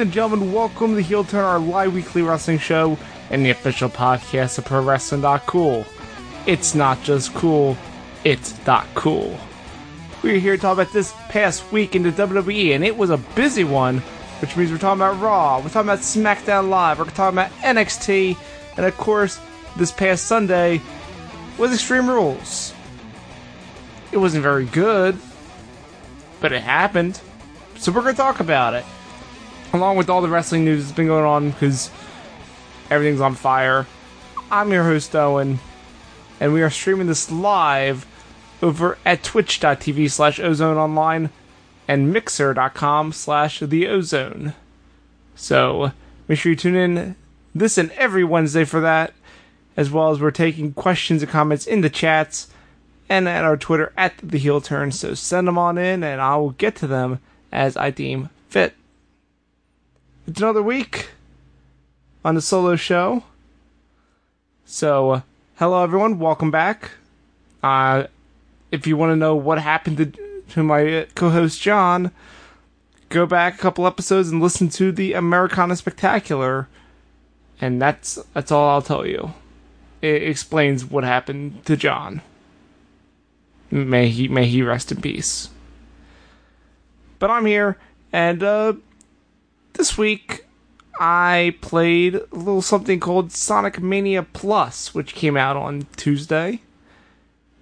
And gentlemen, welcome to Heel Turn, our live weekly wrestling show and the official podcast of Pro Wrestling Cool. It's not just cool, it's that cool. We're here to talk about this past week in the WWE, and it was a busy one, which means we're talking about Raw, we're talking about SmackDown Live, we're talking about NXT, and of course, this past Sunday was Extreme Rules. It wasn't very good, but it happened. So we're going to talk about it. Along with all the wrestling news that's been going on because everything's on fire. I'm your host, Owen, and we are streaming this live over at twitch.tv slash ozone online and mixer.com slash the ozone. So make sure you tune in this and every Wednesday for that, as well as we're taking questions and comments in the chats and at our Twitter at the heel turn. So send them on in and I will get to them as I deem fit. It's another week on the solo show. So, uh, hello everyone, welcome back. Uh, if you want to know what happened to, to my co-host John, go back a couple episodes and listen to the Americana Spectacular, and that's that's all I'll tell you. It explains what happened to John. May he may he rest in peace. But I'm here, and uh, this week I played a little something called Sonic Mania Plus, which came out on Tuesday,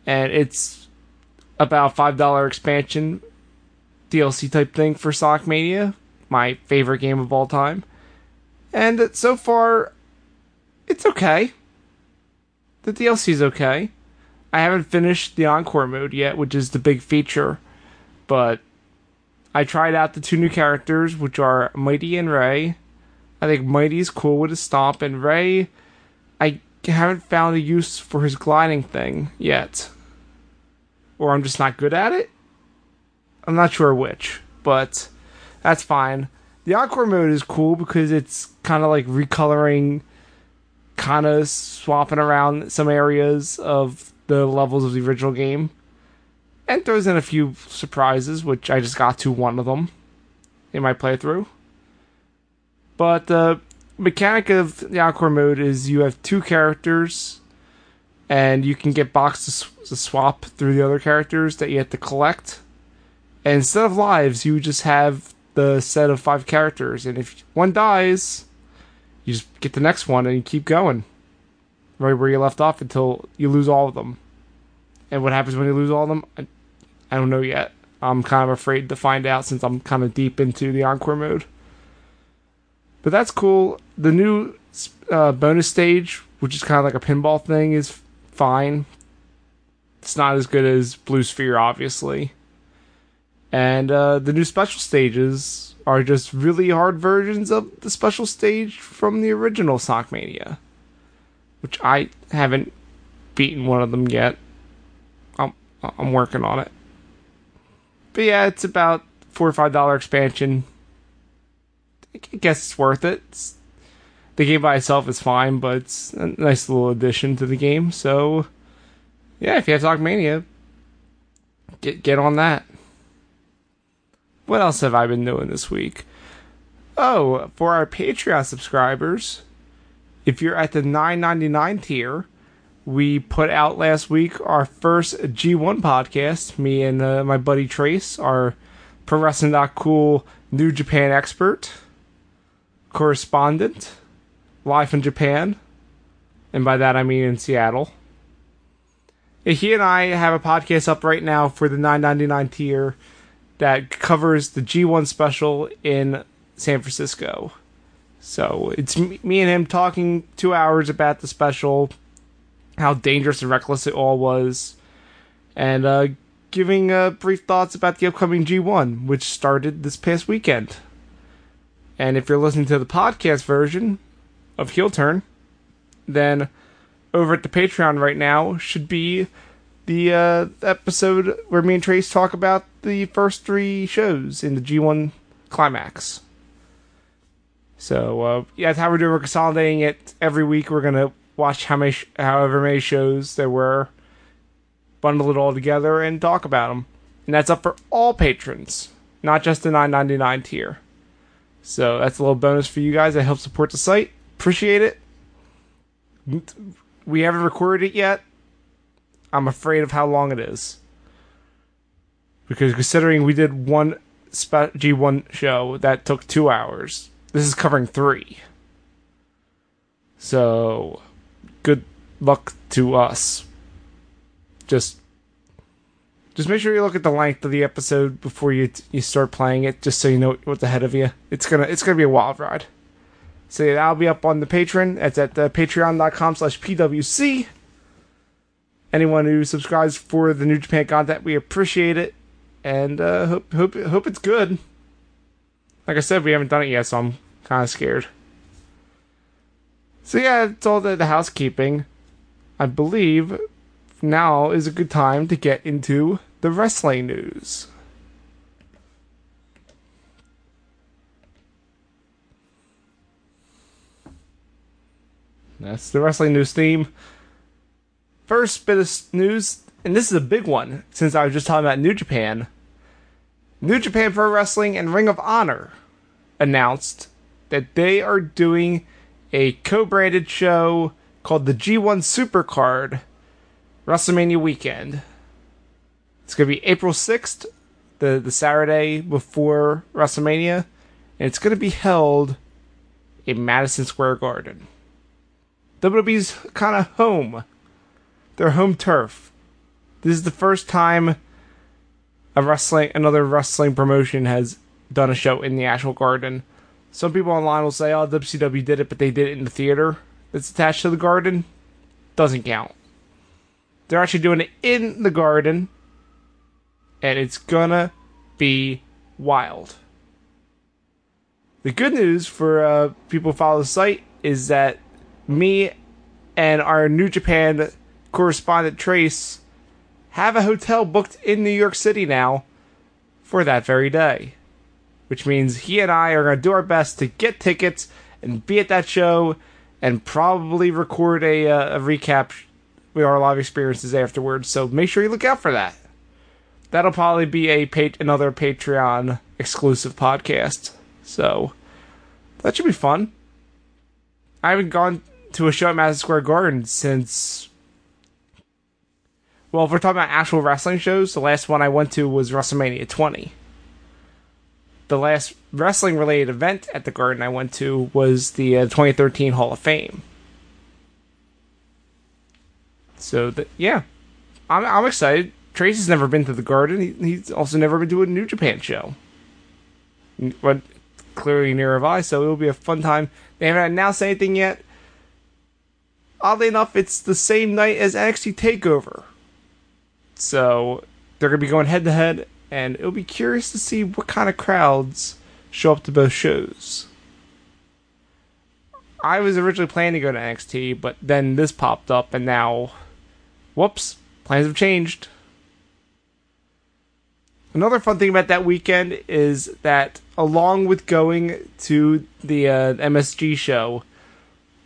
and it's about five dollar expansion DLC type thing for Sonic Mania, my favorite game of all time. And so far, it's okay. The DLC is okay. I haven't finished the Encore mode yet, which is the big feature, but I tried out the two new characters, which are Mighty and Ray. I think Mighty's cool with his stomp, and Ray, I haven't found a use for his gliding thing yet. Or I'm just not good at it? I'm not sure which, but that's fine. The Encore mode is cool because it's kind of like recoloring, kind of swapping around some areas of the levels of the original game and throws in a few surprises, which I just got to one of them in my playthrough. But the mechanic of the Encore mode is you have two characters, and you can get boxes to swap through the other characters that you have to collect. And instead of lives, you just have the set of five characters, and if one dies, you just get the next one and you keep going right where you left off until you lose all of them. And what happens when you lose all of them? I don't know yet. I'm kind of afraid to find out since I'm kind of deep into the Encore mode. But that's cool. The new uh, bonus stage, which is kind of like a pinball thing, is fine. It's not as good as Blue Sphere, obviously. And uh, the new special stages are just really hard versions of the special stage from the original Sonic Mania, which I haven't beaten one of them yet. I'm I'm working on it. But yeah, it's about four or five dollar expansion. I guess it's worth it. It's, the game by itself is fine, but it's a nice little addition to the game. So yeah, if you have Sonic Mania, get get on that. What else have I been doing this week? Oh, for our Patreon subscribers, if you're at the 9.99 tier, we put out last week our first G1 podcast. Me and uh, my buddy Trace, our Pro Wrestling Cool New Japan expert, correspondent, live in Japan, and by that I mean in Seattle. He and I have a podcast up right now for the 9.99 tier that covers the G1 special in San Francisco. So it's me and him talking two hours about the special how dangerous and reckless it all was, and uh, giving uh, brief thoughts about the upcoming G1, which started this past weekend. And if you're listening to the podcast version of Heel Turn, then over at the Patreon right now should be the uh, episode where me and Trace talk about the first three shows in the G1 climax. So uh, yeah, that's how we're doing. We're consolidating it every week. We're gonna watch how many, however many shows there were, bundle it all together, and talk about them. And that's up for all patrons, not just the 9.99 tier. So that's a little bonus for you guys that help support the site. Appreciate it. We haven't recorded it yet. I'm afraid of how long it is. Because considering we did one G1 show that took two hours, this is covering three. So, luck to us. Just just make sure you look at the length of the episode before you you start playing it, just so you know what's ahead of you. It's gonna it's gonna be a wild ride. So yeah, that'll be up on the Patreon. It's at the patreon.com slash PWC. Anyone who subscribes for the New Japan content, we appreciate it. And uh, hope hope hope it's good. Like I said, we haven't done it yet, so I'm kinda scared. So yeah, it's all the, the housekeeping. I believe now is a good time to get into the wrestling news. That's the wrestling news theme. First bit of news, and this is a big one since I was just talking about New Japan. New Japan Pro Wrestling and Ring of Honor announced that they are doing a co branded show called the G1 Supercard WrestleMania weekend. It's going to be April 6th, the, the Saturday before WrestleMania, and it's going to be held in Madison Square Garden. WWE's kind of home, their home turf. This is the first time a wrestling another wrestling promotion has done a show in the actual garden. Some people online will say, "Oh, WCW did it, but they did it in the theater that's attached to the garden." Doesn't count. They're actually doing it in the garden, and it's gonna be wild. The good news for uh, people who follow the site is that me and our New Japan correspondent Trace have a hotel booked in New York City now for that very day. Which means he and I are going to do our best to get tickets and be at that show and probably record a, uh, a recap with our live experiences afterwards. So make sure you look out for that. That'll probably be a pa- another Patreon exclusive podcast. So that should be fun. I haven't gone to a show at Madison Square Garden since. Well, if we're talking about actual wrestling shows, the last one I went to was WrestleMania 20. The last wrestling related event at the Garden I went to was the uh, 2013 Hall of Fame. So that yeah, I'm I'm excited. Tracy's never been to the Garden. He, he's also never been to a New Japan show. But clearly near of so it'll be a fun time. They haven't announced anything yet. Oddly enough, it's the same night as NXT Takeover. So they're gonna be going head to head, and it'll be curious to see what kind of crowds show up to both shows. I was originally planning to go to NXT, but then this popped up, and now whoops, plans have changed. Another fun thing about that weekend is that along with going to the uh, MSG show,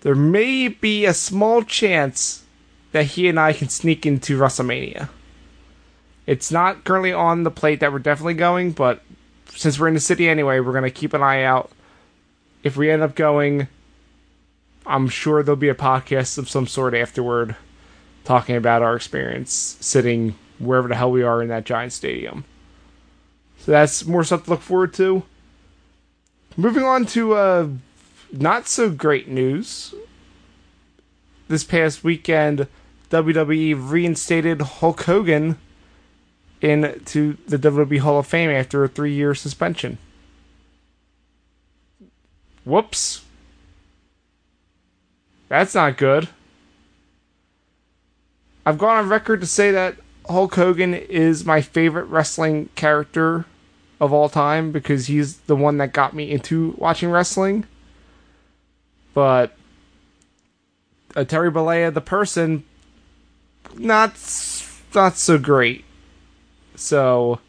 there may be a small chance that he and I can sneak into WrestleMania. It's not currently on the plate that we're definitely going, but since we're in the city anyway, we're going to keep an eye out. If we end up going, I'm sure there'll be a podcast of some sort afterward talking about our experience sitting wherever the hell we are in that giant stadium. So that's more stuff to look forward to. Moving on to uh, not so great news. This past weekend, WWE reinstated Hulk Hogan into the WWE Hall of Fame after a three year suspension. Whoops. That's not good. I've gone on record to say that Hulk Hogan is my favorite wrestling character of all time because he's the one that got me into watching wrestling. But uh, Terry Bollea, the person, not not so great. So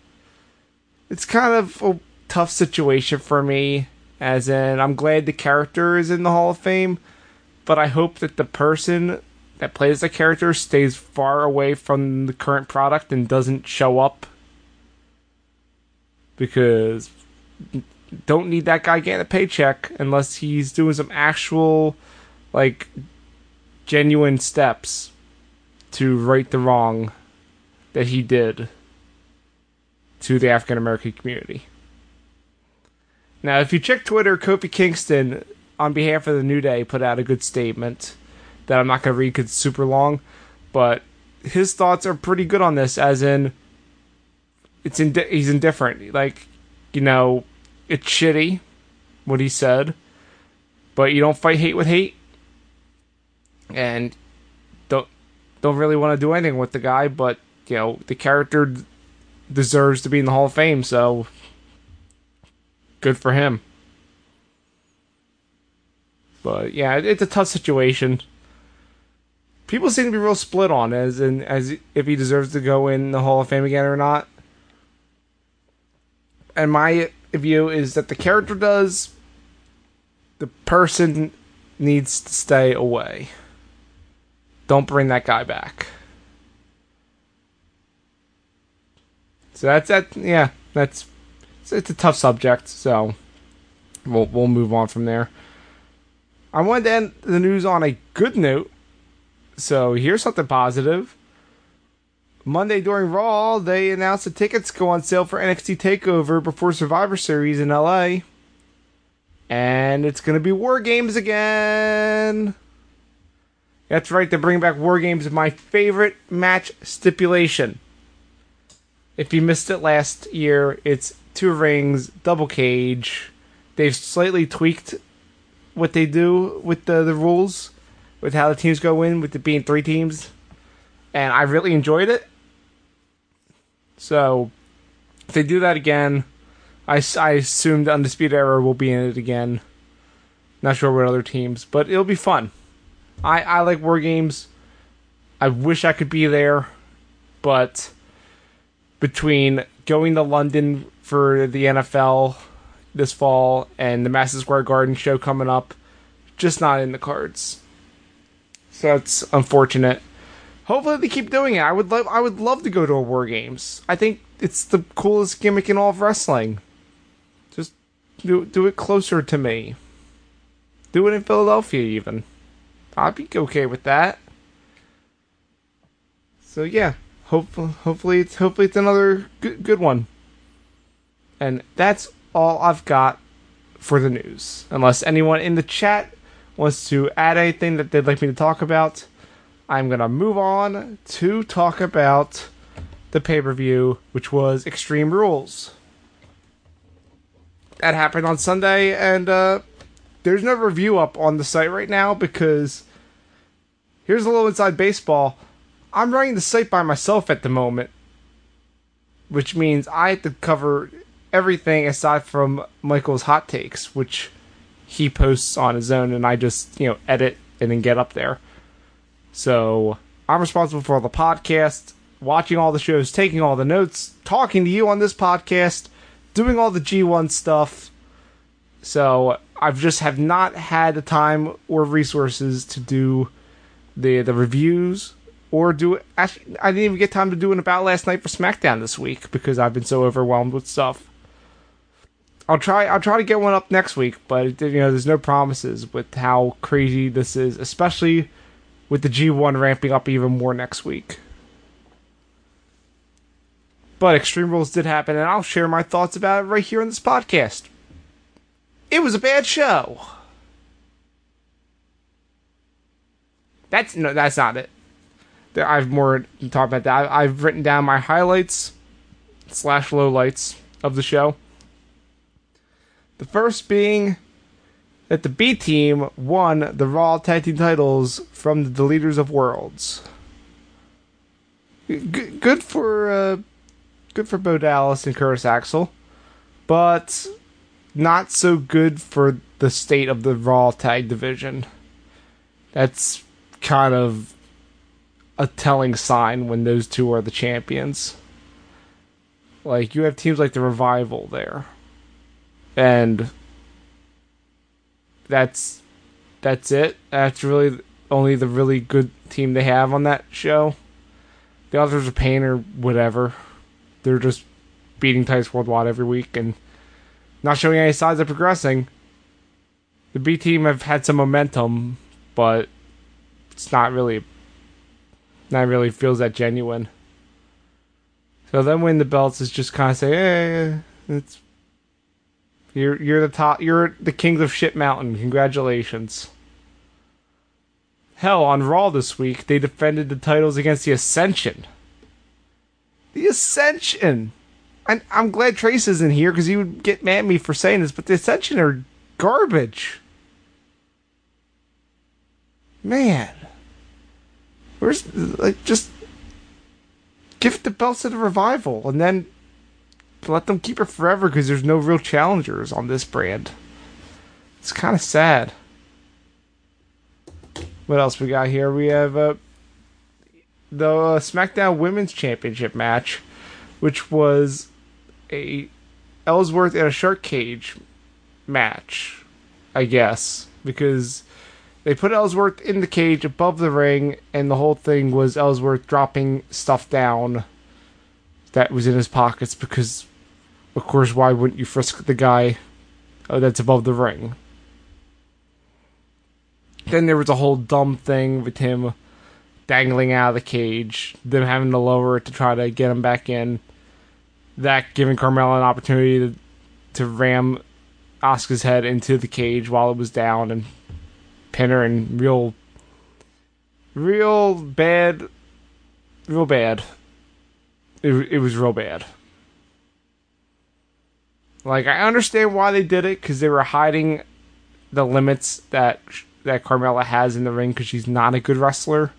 it's kind of a tough situation for me. As in, I'm glad the character is in the Hall of Fame, but I hope that the person that plays the character stays far away from the current product and doesn't show up because don't need that guy getting a paycheck unless he's doing some actual, like, genuine steps to right the wrong that he did to the African American community. Now, if you check Twitter, Kofi Kingston, on behalf of the New Day, put out a good statement that I'm not going to read because it's super long, but his thoughts are pretty good on this, as in, it's he's indifferent. Like, you know, it's shitty what he said, but you don't fight hate with hate, and don't don't really want to do anything with the guy. But you know, the character deserves to be in the Hall of Fame, so good for him. But yeah, it's a tough situation. People seem to be real split on as in as if he deserves to go in the Hall of Fame again or not. And my view is that the character does. The person needs to stay away. Don't bring that guy back. So that's that. Yeah, that's it's a tough subject. So we'll we'll move on from there. I wanted to end the news on a good note. So here's something positive. Monday during Raw, they announced the tickets go on sale for NXT Takeover before Survivor Series in LA. And it's to be War Games again. That's right, they're bringing back War Games, my favorite match stipulation. If you missed it last year, it's two rings, double cage. They've slightly tweaked what they do with the, the rules, with how the teams go in, with it being three teams. And I really enjoyed it. So, if they do that again, I, I assume the Undisputed Era will be in it again. Not sure what other teams, but it'll be fun. I, I like war games. I wish I could be there, but between going to London for the NFL this fall and the Madison Square Garden show coming up, just not in the cards. So that's unfortunate. Hopefully they keep doing it. I would love I would love to go to a War Games. I think it's the coolest gimmick in all of wrestling. Just do do it closer to me. Do it in Philadelphia even. I'd be okay with that. So yeah, hopefully hopefully it's hopefully it's another good good one. And that's all I've got for the news. Unless anyone in the chat wants to add anything that they'd like me to talk about, I'm to move on to talk about the pay per view, which was Extreme Rules. That happened on Sunday, and uh, there's no review up on the site right now because here's a little inside baseball. I'm running the site by myself at the moment, which means I have to cover everything aside from Michael's hot takes, which he posts on his own, and I just you know edit and then get up there. So I'm responsible for all the podcast, watching all the shows, taking all the notes, talking to you on this podcast, doing all the G1 stuff. So I've just have not had the time or resources to do the the reviews or do actually I didn't even get time to do an about last night for SmackDown this week because I've been so overwhelmed with stuff. I'll try. I'll try to get one up next week, but you know, there's no promises with how crazy this is, especially with the G1 ramping up even more next week. But Extreme Rules did happen, and I'll share my thoughts about it right here on this podcast. It was a bad show. That's no, that's not it. I've more to talk about that. I've written down my highlights slash lowlights of the show. The first being that the B team won the Raw Tag Team titles from the Deleters of Worlds. G- good for uh, good for Bo Dallas and Curtis Axel, but not so good for the state of the Raw Tag division. That's kind of a telling sign when those two are the champions. Like you have teams like the Revival there and that's that's it. That's really only the really good team they have on that show. The others are pain or whatever. They're just beating Titus Worldwide every week, and not showing any signs of progressing. The B team have had some momentum, but it's not really, not really feels that genuine. So them winning the belts is just kind of say, hey, it's you're you're the top, you're the kings of Shit Mountain. Congratulations. Hell, on Raw this week, they defended the titles against the Ascension. The Ascension. And I'm glad Trace isn't here because he would get mad at me for saying this, but the Ascension are garbage. Man. Where's like just give the belts to the revival and then let them keep it forever because there's no real challengers on this brand. It's kind of sad. What else we got here? We have uh, the uh, SmackDown Women's Championship match, which was a Ellsworth in a shark cage match, I guess, because they put Ellsworth in the cage above the ring, and the whole thing was Ellsworth dropping stuff down that was in his pockets because, of course, why wouldn't you frisk the guy uh, that's above the ring? Then there was a whole dumb thing with him dangling out of the cage, them having to lower it to try to get him back in. That giving Carmella an opportunity to, to ram Asuka's head into the cage while it was down and pin her and real, real bad, real bad. It, it was real bad. Like I understand why they did it because they were hiding the limits that that Carmella has in the ring because she's not a good wrestler.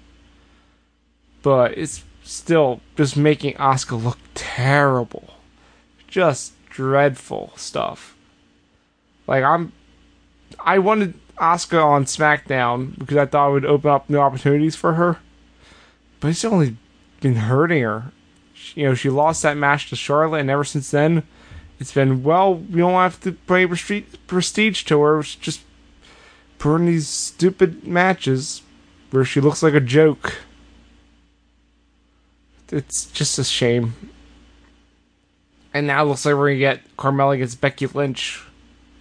But it's still just making Asuka look terrible. Just dreadful stuff. Like I'm I wanted Asuka on SmackDown because I thought it would open up new opportunities for her. But it's only been hurting her. She, you know, she lost that match to Charlotte, and ever since then, it's been, well, we don't have to play prestige to her. It's just putting these stupid matches where she looks like a joke. It's just a shame. And now it looks like we're gonna get Carmella against Becky Lynch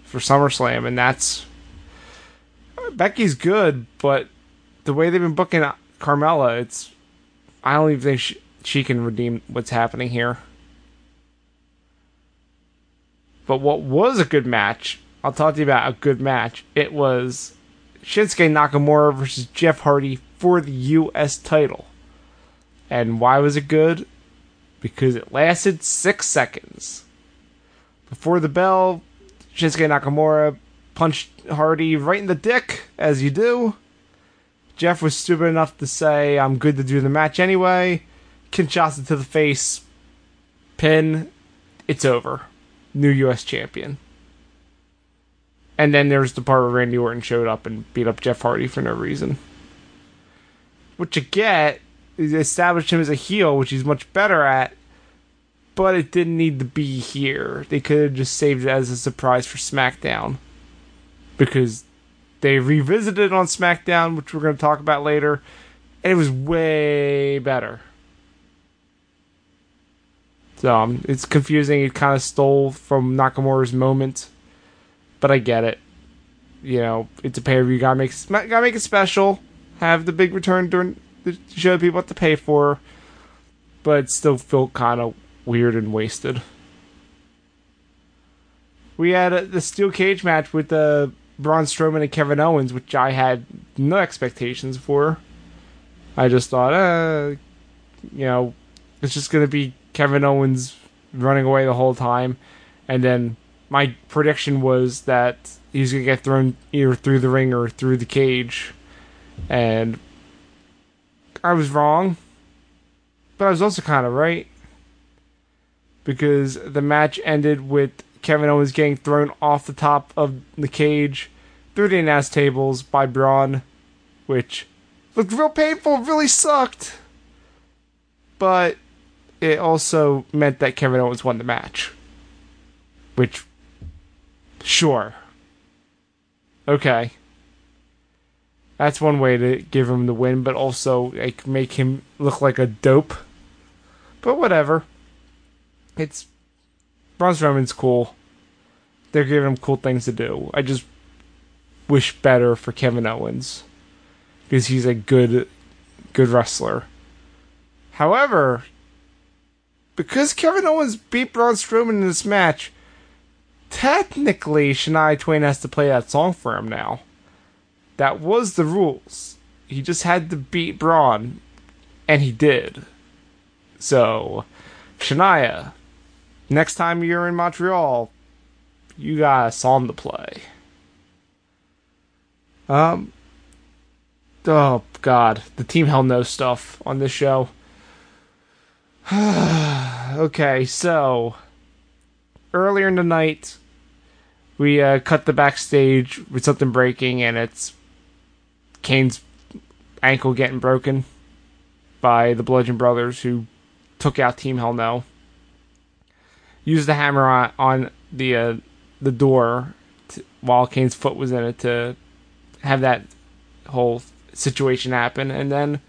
for SummerSlam, and that's Becky's good, but the way they've been booking Carmella, it's I don't even think she, she can redeem what's happening here. But what was a good match, I'll talk to you about a good match. It was Shinsuke Nakamura versus Jeff Hardy for the U.S. title. And why was it good? Because it lasted six seconds. Before the bell, Shinsuke Nakamura punched Hardy right in the dick, as you do. Jeff was stupid enough to say, I'm good to do the match anyway. Kinshasa to the face. Pin. It's over. New U.S. champion. And then there's the part where Randy Orton showed up and beat up Jeff Hardy for no reason. What you get is establish him as a heel, which he's much better at, but it didn't need to be here. They could have just saved it as a surprise for SmackDown. Because they revisited on SmackDown, which we're going to talk about later, and it was way better. So um, it's confusing. It kind of stole from Nakamura's moment but I get it. You know, it's a pay per view. Gotta make gotta make it special. Have the big return during the show people what to pay for, but it still felt kind of weird and wasted. We had a, the steel cage match with the uh, Braun Strowman and Kevin Owens, which I had no expectations for. I just thought, uh, you know, it's just gonna be Kevin Owens running away the whole time, and then my prediction was that he's gonna get thrown either through the ring or through the cage, and I was wrong, but I was also kind of right. Because the match ended with Kevin Owens getting thrown off the top of the cage through the announce tables by Braun, which looked real painful, really sucked. But it also meant that Kevin Owens won the match, which Sure. Okay. That's one way to give him the win, but also like make him look like a dope. But whatever. It's Braun Strowman's cool. they're giving him cool things to do. I just wish better for Kevin Owens because he's a good good wrestler. However, because Kevin Owens beat Braun Strowman in this match, technically Shania Twain has to play that song for him now. That was the rules. He just had to beat Braun, and he did. So, Shania, next time you're in Montreal, you got a song to play. Um. Oh God, the Team Hell No stuff on this show. okay, so earlier in the night, we uh, cut the backstage with something breaking, and it's Kane's ankle getting broken by the Bludgeon Brothers, who took out Team Hell No. Used the hammer on, on the uh, the door to, while Kane's foot was in it to have that whole situation happen, and then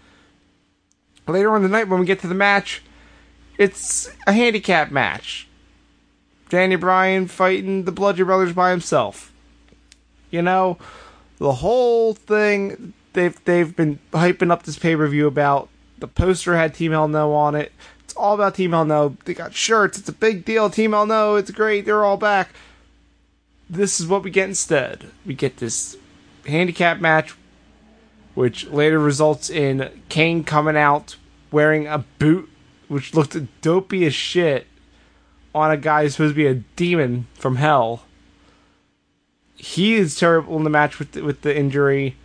later on the night when we get to the match, it's a handicap match. Daniel Bryan fighting the Bludgeon Brothers by himself. You know, the whole thing they've they've been hyping up this pay per view about. The poster had Team Hell No on it. All about Team Hell No. They got shirts. It's a big deal. Team Hell No. It's great. They're all back. This is what we get instead. We get this handicap match, which later results in Kane coming out wearing a boot, which looked dopey as shit, on a guy who's supposed to be a demon from hell. He is terrible in the match with the, with the injury.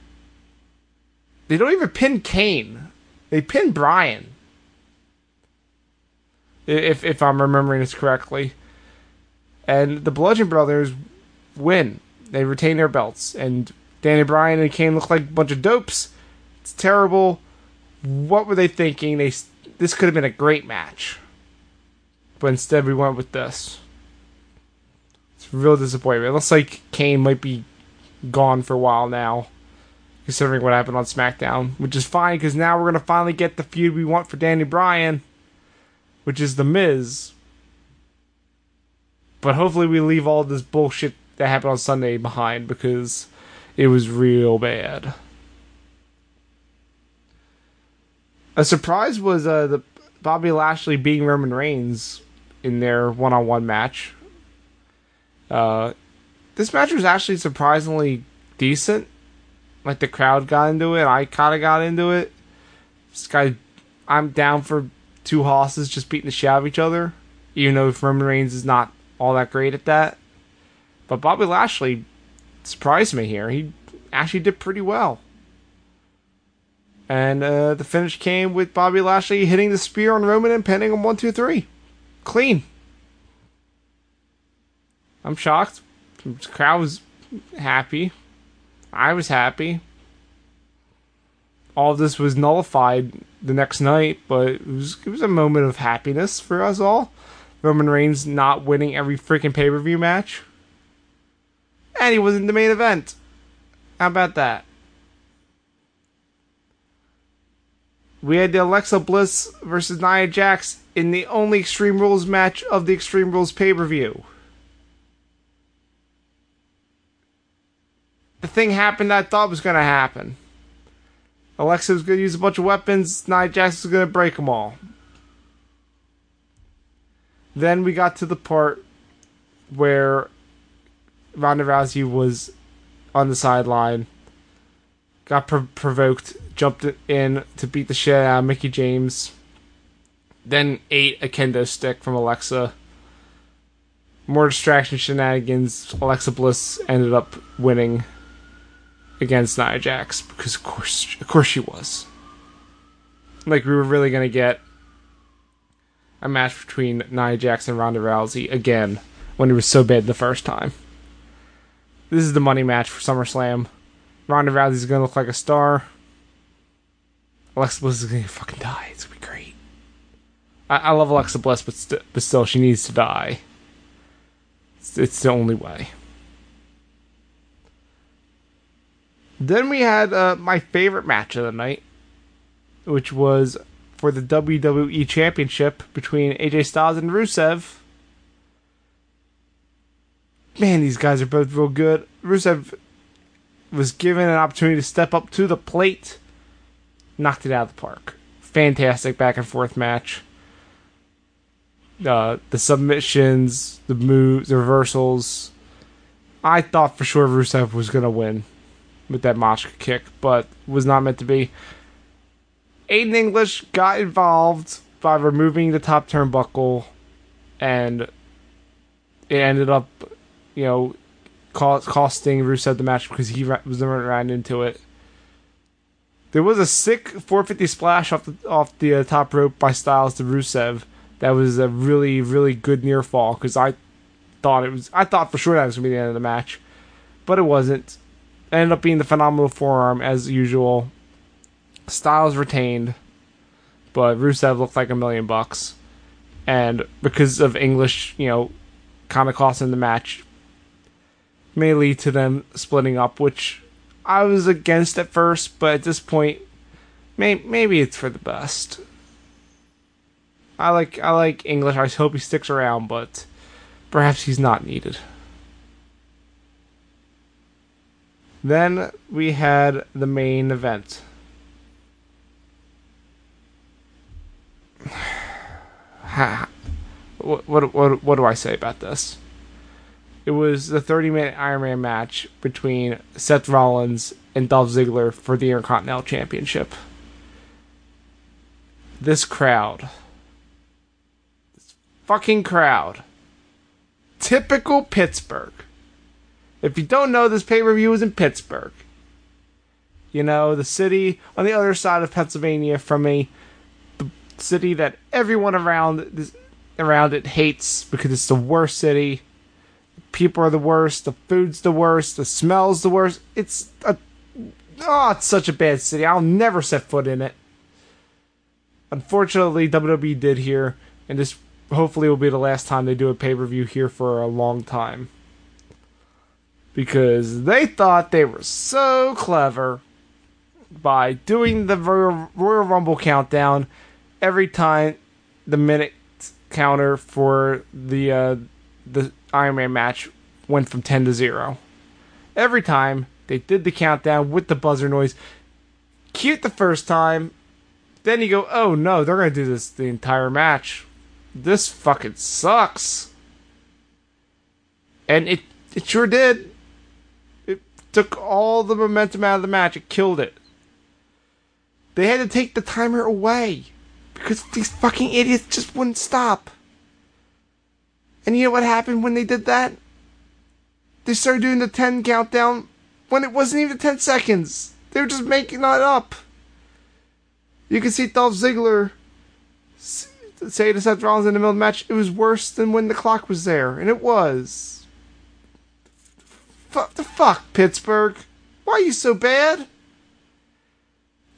They don't even pin Kane. They pin Bryan. If if I'm remembering this correctly. And the Bludgeon Brothers win. They retain their belts. And Daniel Bryan and Kane look like a bunch of dopes. It's terrible. What were they thinking? They this could have been a great match, but instead we went with this. It's real disappointment. It looks like Kane might be gone for a while now, considering what happened on SmackDown, which is fine because now we're gonna finally get the feud we want for Daniel Bryan, which is the Miz. But hopefully we leave all this bullshit that happened on Sunday behind because it was real bad. A surprise was uh, the Bobby Lashley beating Roman Reigns in their one-on-one match. Uh, this match was actually surprisingly decent. Like the crowd got into it, I kind of got into it. This guy, I'm down for two hosses just beating the shit out of each other, even though Roman Reigns is not all that great at that. But Bobby Lashley surprised me here. He actually did pretty well. And uh, the finish came with Bobby Lashley hitting the spear on Roman and pinning him one, two, three. Clean. I'm shocked. The crowd was happy. I was happy. All this was nullified the next night, but it was it was a moment of happiness for us all. Roman Reigns not winning every freaking pay per view match. And he was in the main event. How about that? We had the Alexa Bliss versus Nia Jax in the only Extreme Rules match of the Extreme Rules pay per view. The thing happened I thought was going to happen. Alexa was going to use a bunch of weapons, Nia going to break them all. Then we got to the part where Ronda Rousey was on the sideline, got pro- provoked, jumped in to beat the shit out of Mickie James, then ate a kendo stick from Alexa. More distraction shenanigans. Alexa Bliss ended up winning against Nia Jax because of course, of course she was. Like we were really gonna get a match between Nia Jax and Ronda Rousey again when it was so bad the first time. This is the money match for SummerSlam. Ronda Rousey's gonna look like a star. Alexa Bliss is gonna fucking die. It's gonna be great. I, I love Alexa Bliss, but, st- but still, she needs to die. It's, it's the only way. Then we had uh, my favorite match of the night, which was for the WWE Championship between AJ Styles and Rusev. man, these guys are both real good. Rusev was given an opportunity to step up to the plate, knocked it out of the park. Fantastic back and forth match. Uh, the submissions, the moves, the reversals. I thought for sure Rusev was gonna win with that Machka kick, but was not meant to be. Aiden English got involved by removing the top turnbuckle, and it ended up, you know, costing Rusev the match because he was never ran into it. There was a sick 450 splash off the off the uh, top rope by Styles to Rusev. That was a really really good near fall because I thought it was I thought for sure that was gonna be the end of the match, but it wasn't. Ended up being the phenomenal forearm as usual. Styles retained, but Rusev looked like a million bucks, and because of English, you know, kind of costing the match, may lead to them splitting up, which I was against at first, but at this point, may, maybe it's for the best. I like I like English. I hope he sticks around, but perhaps he's not needed. Then we had the main event. what, what what what do I say about this? It was the 30 minute Iron Man match between Seth Rollins and Dolph Ziggler for the Intercontinental Championship. This crowd. This fucking crowd. Typical Pittsburgh. If you don't know, this pay per view was in Pittsburgh. You know, the city on the other side of Pennsylvania from a the city that everyone around around it hates because it's the worst city people are the worst, the food's the worst, the smell's the worst. It's a oh, it's such a bad city. I'll never set foot in it. Unfortunately, WWE did here, and this hopefully will be the last time they do a pay per view here for a long time. Because they thought they were so clever by doing the Royal, Rumble countdown every time the minute counter for the uh, the Iron Man match went from 10 to 0. Every time they did the countdown with the buzzer noise. Cute the first time. Then you go, oh no, they're going to do this the entire match. This fucking sucks. And it, it sure did. Took all the momentum out of the match, it killed it. They had to take the timer away because these fucking idiots just wouldn't stop. And you know what happened when they did that? They started doing the 10 countdown when it wasn't even 10 seconds. They were just making that up. You can see Dolph Ziggler say to Seth Rollins in the middle of the match, it was worse than when the clock was there. And it was. Fuck the fuck, Pittsburgh. Why are you so bad?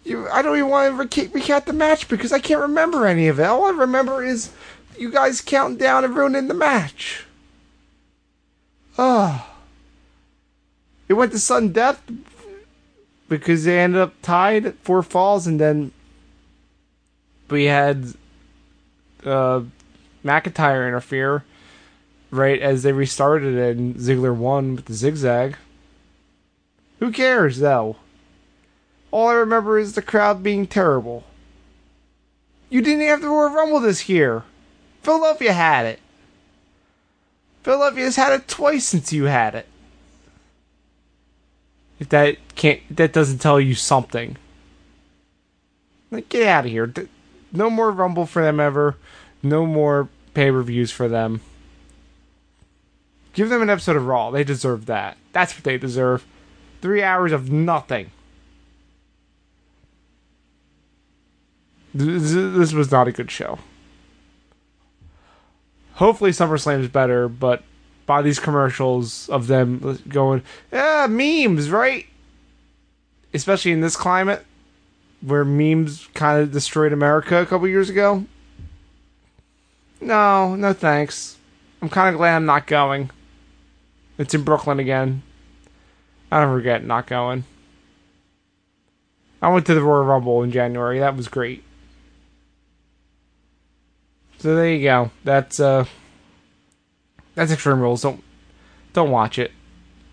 You, I don't even want to recap the match because I can't remember any of it. All I remember is you guys counting down and ruining the match. Oh. It went to sudden death because they ended up tied at four falls, and then we had uh, McIntyre interfere right as they restarted it, and Ziggler won with the zigzag. Who cares, though? All I remember is the crowd being terrible. You didn't have the Royal Rumble this year. Philadelphia had it. Philadelphia's had it twice since you had it. If that can't, that doesn't tell you something. Like, get out of here. No more Rumble for them ever. No more pay per views for them. Give them an episode of Raw. They deserve that. That's what they deserve. Three hours of nothing. This was not a good show hopefully SummerSlam is better, but by these commercials of them going, yeah, memes, right? Especially in this climate where memes kind of destroyed America a couple years ago. No, no thanks. I'm kind of glad I'm not going. It's in Brooklyn again. I don't regret not going. I went to the Royal Rumble in January. That was great. So there you go. That's uh that's Extreme Rules. Don't don't watch it.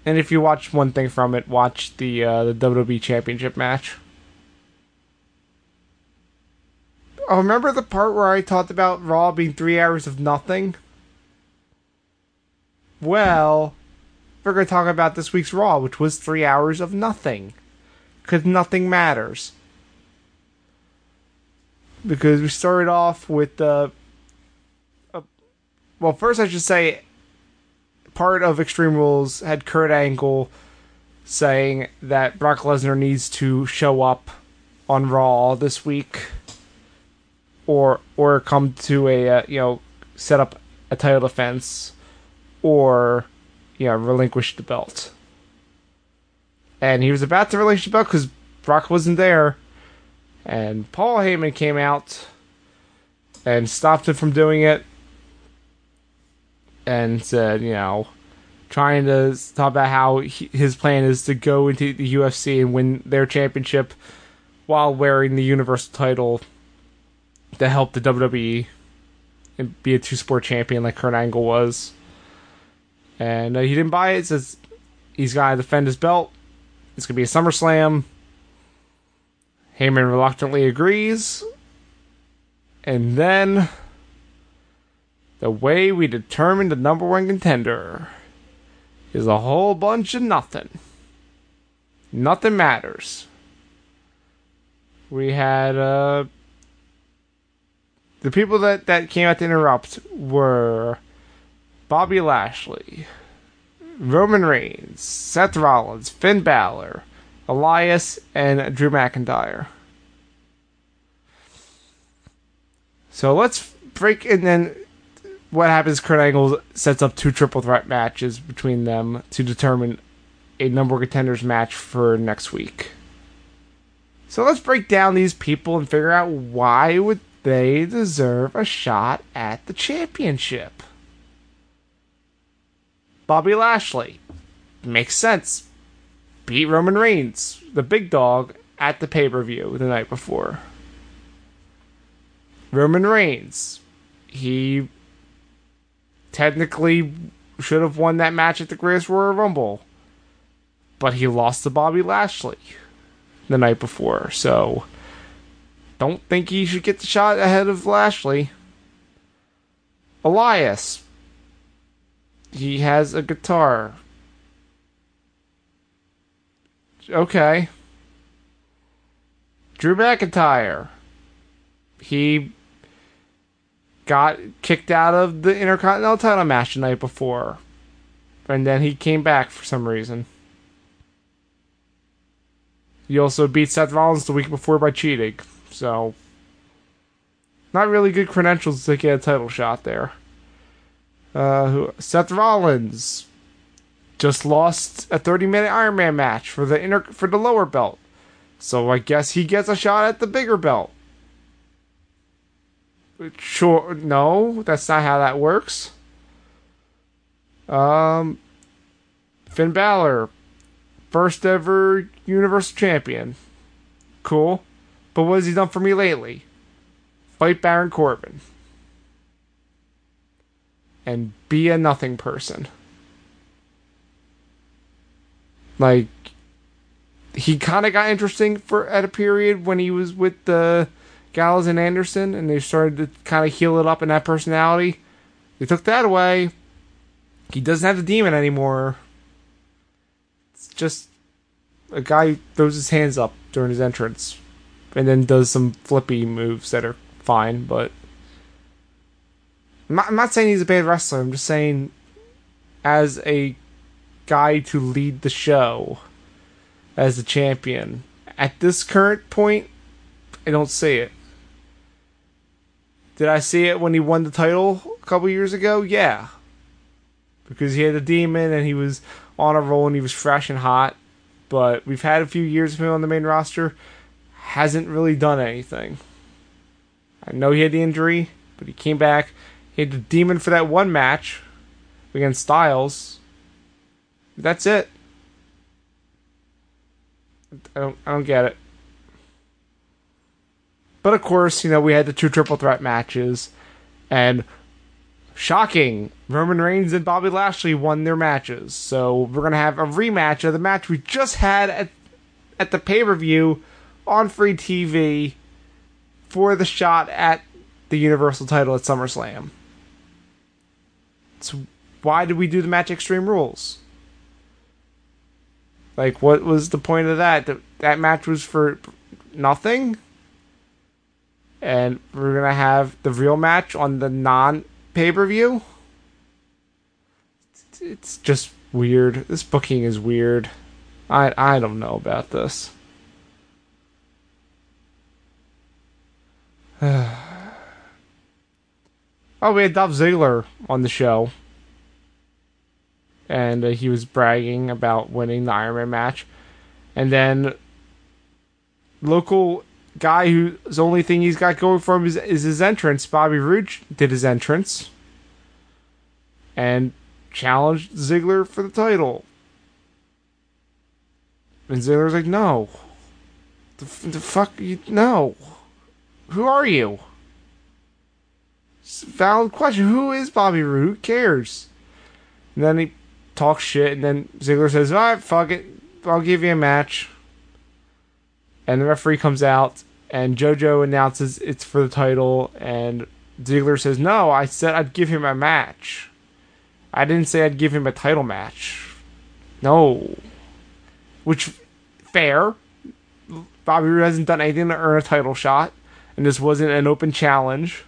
And if you watch one thing from it, watch the uh, the WWE Championship match. Oh, remember the part where I talked about Raw being three hours of nothing? Well, we're going to talk about this week's Raw, which was three hours of nothing. Because nothing matters. Because we started off with Uh, uh, well, first I should say, part of Extreme Rules had Kurt Angle saying that Brock Lesnar needs to show up on Raw this week or or come to a uh, you know set up a title defense or you know relinquish the belt. And he was about to relinquish the belt because Brock wasn't there, and Paul Heyman came out and stopped him from doing it, and said, you know, trying to talk about how he, his plan is to go into the UFC and win their championship while wearing the Universal title to help the WWE and be a two sport champion like Kurt Angle was. And uh, he didn't buy it. Says he's got to defend his belt. It's gonna be a SummerSlam. Heyman reluctantly agrees. And then the way we determine the number one contender is a whole bunch of nothing. Nothing matters. We had uh the people that, that came out to interrupt were Bobby Lashley, Roman Reigns, Seth Rollins, Finn Balor, Elias, and Drew McIntyre. So let's break and then what happens Kurt Angle sets up two triple threat matches between them to determine a number of contenders match for next week. So let's break down these people and figure out why would they deserve a shot at the championship. Bobby Lashley. Makes sense. Beat Roman Reigns, the big dog, at the pay per view the night before. Roman Reigns. He technically should have won that match at the Greatest Royal Rumble. But he lost to Bobby Lashley the night before, so don't think he should get the shot ahead of Lashley. Elias. He has a guitar. Okay. Drew McIntyre. He got kicked out of the Intercontinental title match the night before. And then he came back for some reason. He also beat Seth Rollins the week before by cheating. So, not really good credentials to get a title shot there. Uh, Seth Rollins just lost a 30 minute Iron Man match for the inner for the lower belt. So I guess he gets a shot at the bigger belt. Sure, no, that's not how that works. Um, Finn Balor, first ever Universal Champion. Cool. But what has he done for me lately? Fight Baron Corbin. And be a nothing person. Like he kind of got interesting for at a period when he was with the Gallows and Anderson, and they started to kind of heal it up in that personality. They took that away. He doesn't have the demon anymore. It's just a guy throws his hands up during his entrance and then does some flippy moves that are fine. But I'm not saying he's a bad wrestler. I'm just saying, as a guy to lead the show as the champion at this current point, I don't see it. Did I see it when he won the title a couple years ago? Yeah. Because he had the demon and he was on a roll and he was fresh and hot. But we've had a few years of him on the main roster hasn't really done anything. I know he had the injury, but he came back. He had the demon for that one match against Styles. That's it. I don't I don't get it. But of course, you know, we had the two triple threat matches and shocking. Roman Reigns and Bobby Lashley won their matches. So we're going to have a rematch of the match we just had at, at the pay per view on free TV for the shot at the Universal title at SummerSlam. So why did we do the match Extreme Rules? Like, what was the point of that? That, that match was for nothing? And we're going to have the real match on the non pay per view? It's just weird. This booking is weird. I I don't know about this. oh, we had Dolph Ziggler on the show, and uh, he was bragging about winning the Iron Man match, and then local guy whose only thing he's got going for him is, is his entrance. Bobby Roode did his entrance and challenged Ziggler for the title. And Ziggler's like, no. The, the fuck? You, no. Who are you? Valid question. Who is Bobby Roode? Who cares? And then he talks shit, and then Ziggler says, alright, fuck it. I'll give you a match. And the referee comes out, and JoJo announces it's for the title, and Ziggler says, No, I said I'd give him a match. I didn't say I'd give him a title match. No. Which, fair. Bobby Roode hasn't done anything to earn a title shot, and this wasn't an open challenge.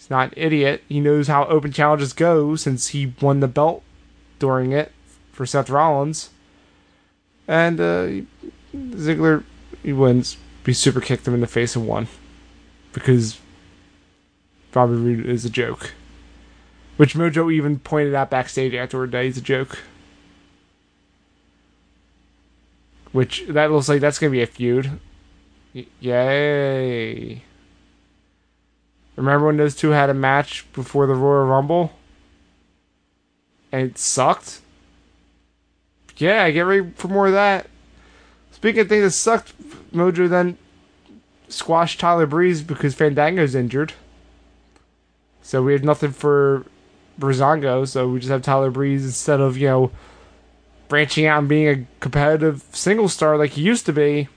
He's not an idiot. He knows how open challenges go since he won the belt during it for Seth Rollins. And uh, Ziggler, he wins he super kicked him in the face and won because Bobby Roode is a joke. Which Mojo even pointed out backstage afterward that he's a joke. Which that looks like that's gonna be a feud. Y- yay! Remember when those two had a match before the Royal Rumble? And it sucked? Yeah, get ready for more of that. Speaking of things that sucked, Mojo then squashed Tyler Breeze because Fandango's injured. So we have nothing for Breezango, so we just have Tyler Breeze instead of, you know, branching out and being a competitive single star like he used to be.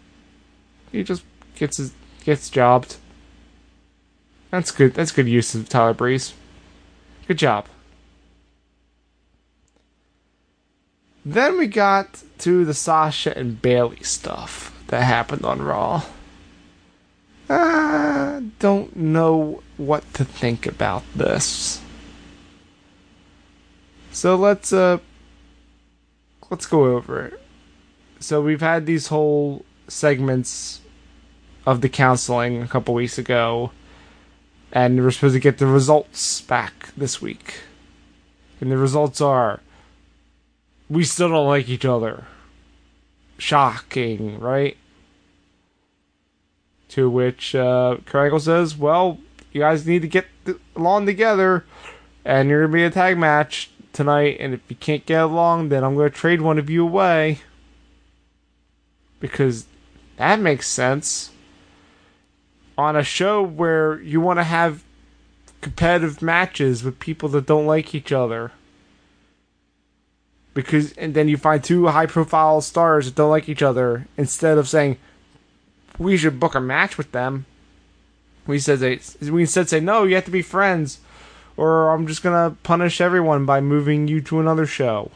He just gets his gets jobbed. That's good. That's good use of Tyler Breeze. Good job. Then we got to the Sasha and Bayley stuff that happened on Raw. I don't know what to think about this. So let's uh let's go over it. So we've had these whole segments of the counseling a couple weeks ago and we're supposed to get the results back this week. And the results are we still don't like each other. Shocking, right? To which uh, Kurt says, "Well, you guys need to get along together, and you're gonna be a tag match tonight. And if you can't get along, then I'm gonna trade one of you away because that makes sense." On a show where you want to have competitive matches with people that don't like each other. Because and then you find two high profile stars that don't like each other. Instead of saying we should book a match with them we said we instead say no you have to be friends or i'm just gonna punish everyone by moving you to another show.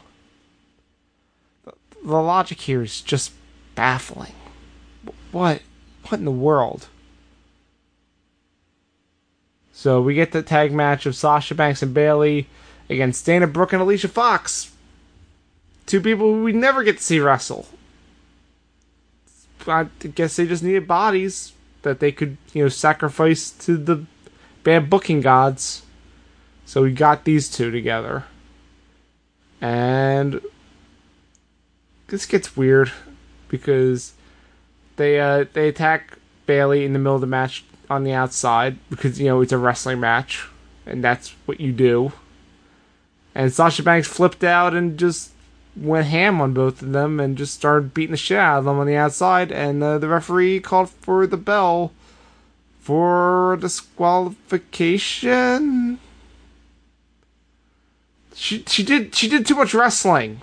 The logic here is just baffling. What what in the world so we get the tag match of Sasha Banks and Bayley against Dana Brooke and Alicia Fox two people who we never get to see wrestle. I guess they just needed bodies that they could, you know, sacrifice to the bad booking gods. So we got these two together. And this gets weird because they uh, they attack Bayley in the middle of the match on the outside because you know it's a wrestling match and that's what you do. And Sasha Banks flipped out and just went ham on both of them and just started beating the shit out of them on the outside. And uh, the referee called for the bell for disqualification. she she did she did too much wrestling,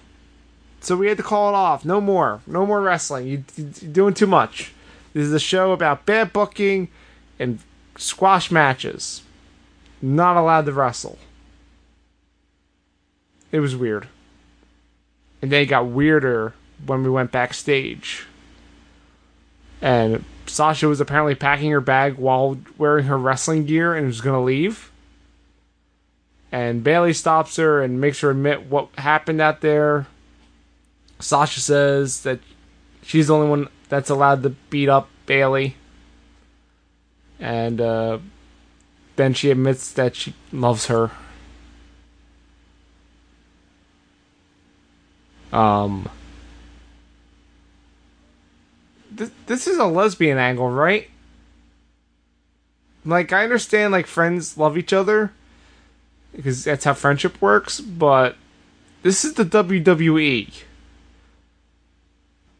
so we had to call it off. No more, no more wrestling. You, you're doing too much. This is a show about bad booking and squash matches. Not allowed to wrestle. It was weird. And then it got weirder when we went backstage. And Sasha was apparently packing her bag while wearing her wrestling gear and was going to leave. And Bayley stops her and makes her admit what happened out there. Sasha says that she's the only one that's allowed to beat up Bayley. And uh, then she admits that she loves her. Um, this, this is a lesbian angle, right? Like, I understand, like, friends love each other because that's how friendship works, but this is the WWE.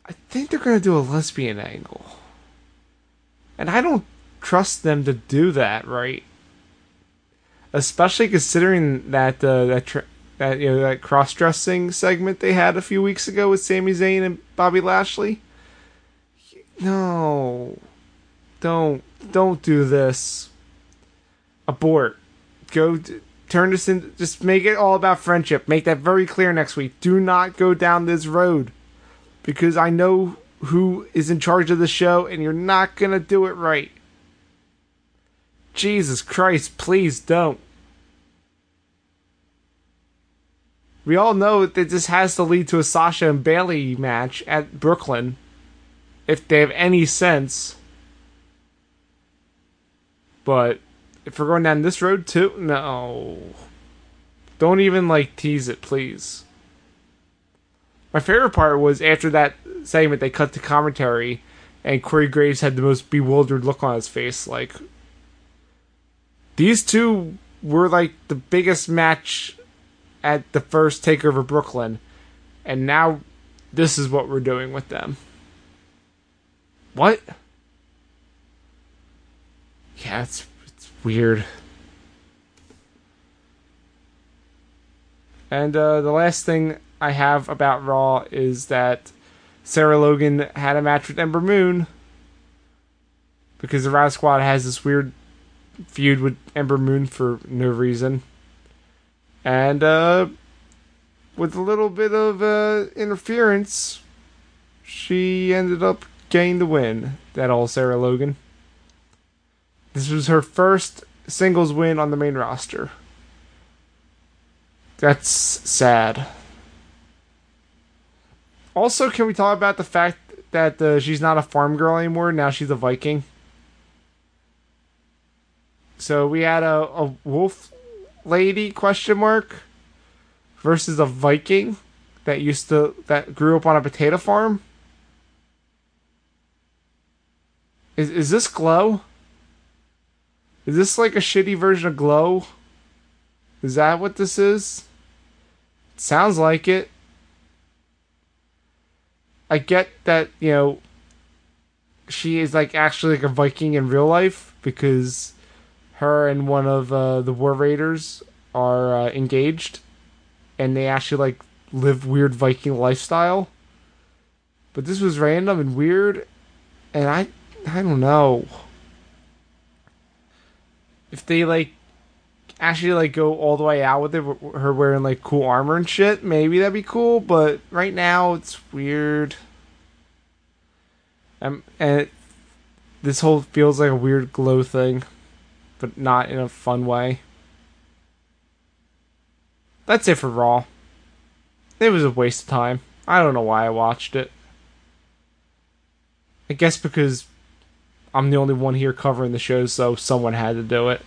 I think they're going to do a lesbian angle. And I don't trust them to do that, right? Especially considering that uh, that that you know that cross dressing segment they had a few weeks ago with Sami Zayn and Bobby Lashley. No, don't don't do this. Abort. Go d- turn this in. Just make it all about friendship. Make that very clear next week. Do not go down this road because I know who is in charge of the show, and you're not gonna do it right. Jesus Christ, please don't. We all know that this has to lead to a Sasha and Bayley match at Brooklyn. If they have any sense. But if we're going down this road too, no. Don't even like tease it, please. My favorite part was after that segment they cut to commentary and Corey Graves had the most bewildered look on his face, like these two were like the biggest match at the first takeover Brooklyn, and now this is what we're doing with them. What? Yeah, it's it's weird. And uh, the last thing I have about Raw is that Sarah Logan had a match with Ember Moon because the Riott Squad has this weird feud with Ember Moon for no reason. And uh, with a little bit of uh, interference, she ended up getting the win. That old Sarah Logan. This was her first singles win on the main roster. That's sad. Also, can we talk about the fact that uh, she's not a farm girl anymore? Now she's a Viking. So we had a, a wolf lady question mark versus a Viking that used to that grew up on a potato farm. Is is this Glow? Is this like a shitty version of Glow? Is that what this is? sounds like it. I get that, you know, she is like actually like a Viking in real life because her and one of uh, the War Raiders are uh, engaged, and they actually like live weird Viking lifestyle. But this was random and weird, and I I don't know if they like actually like go all the way out with it, her wearing like cool armor and shit. Maybe that'd be cool, but right now it's weird. Um, and it, this whole feels like a weird glow thing but not in a fun way. That's it for Raw. It was a waste of time. I don't know why I watched it. I guess because I'm the only one here covering the show, so someone had to do it.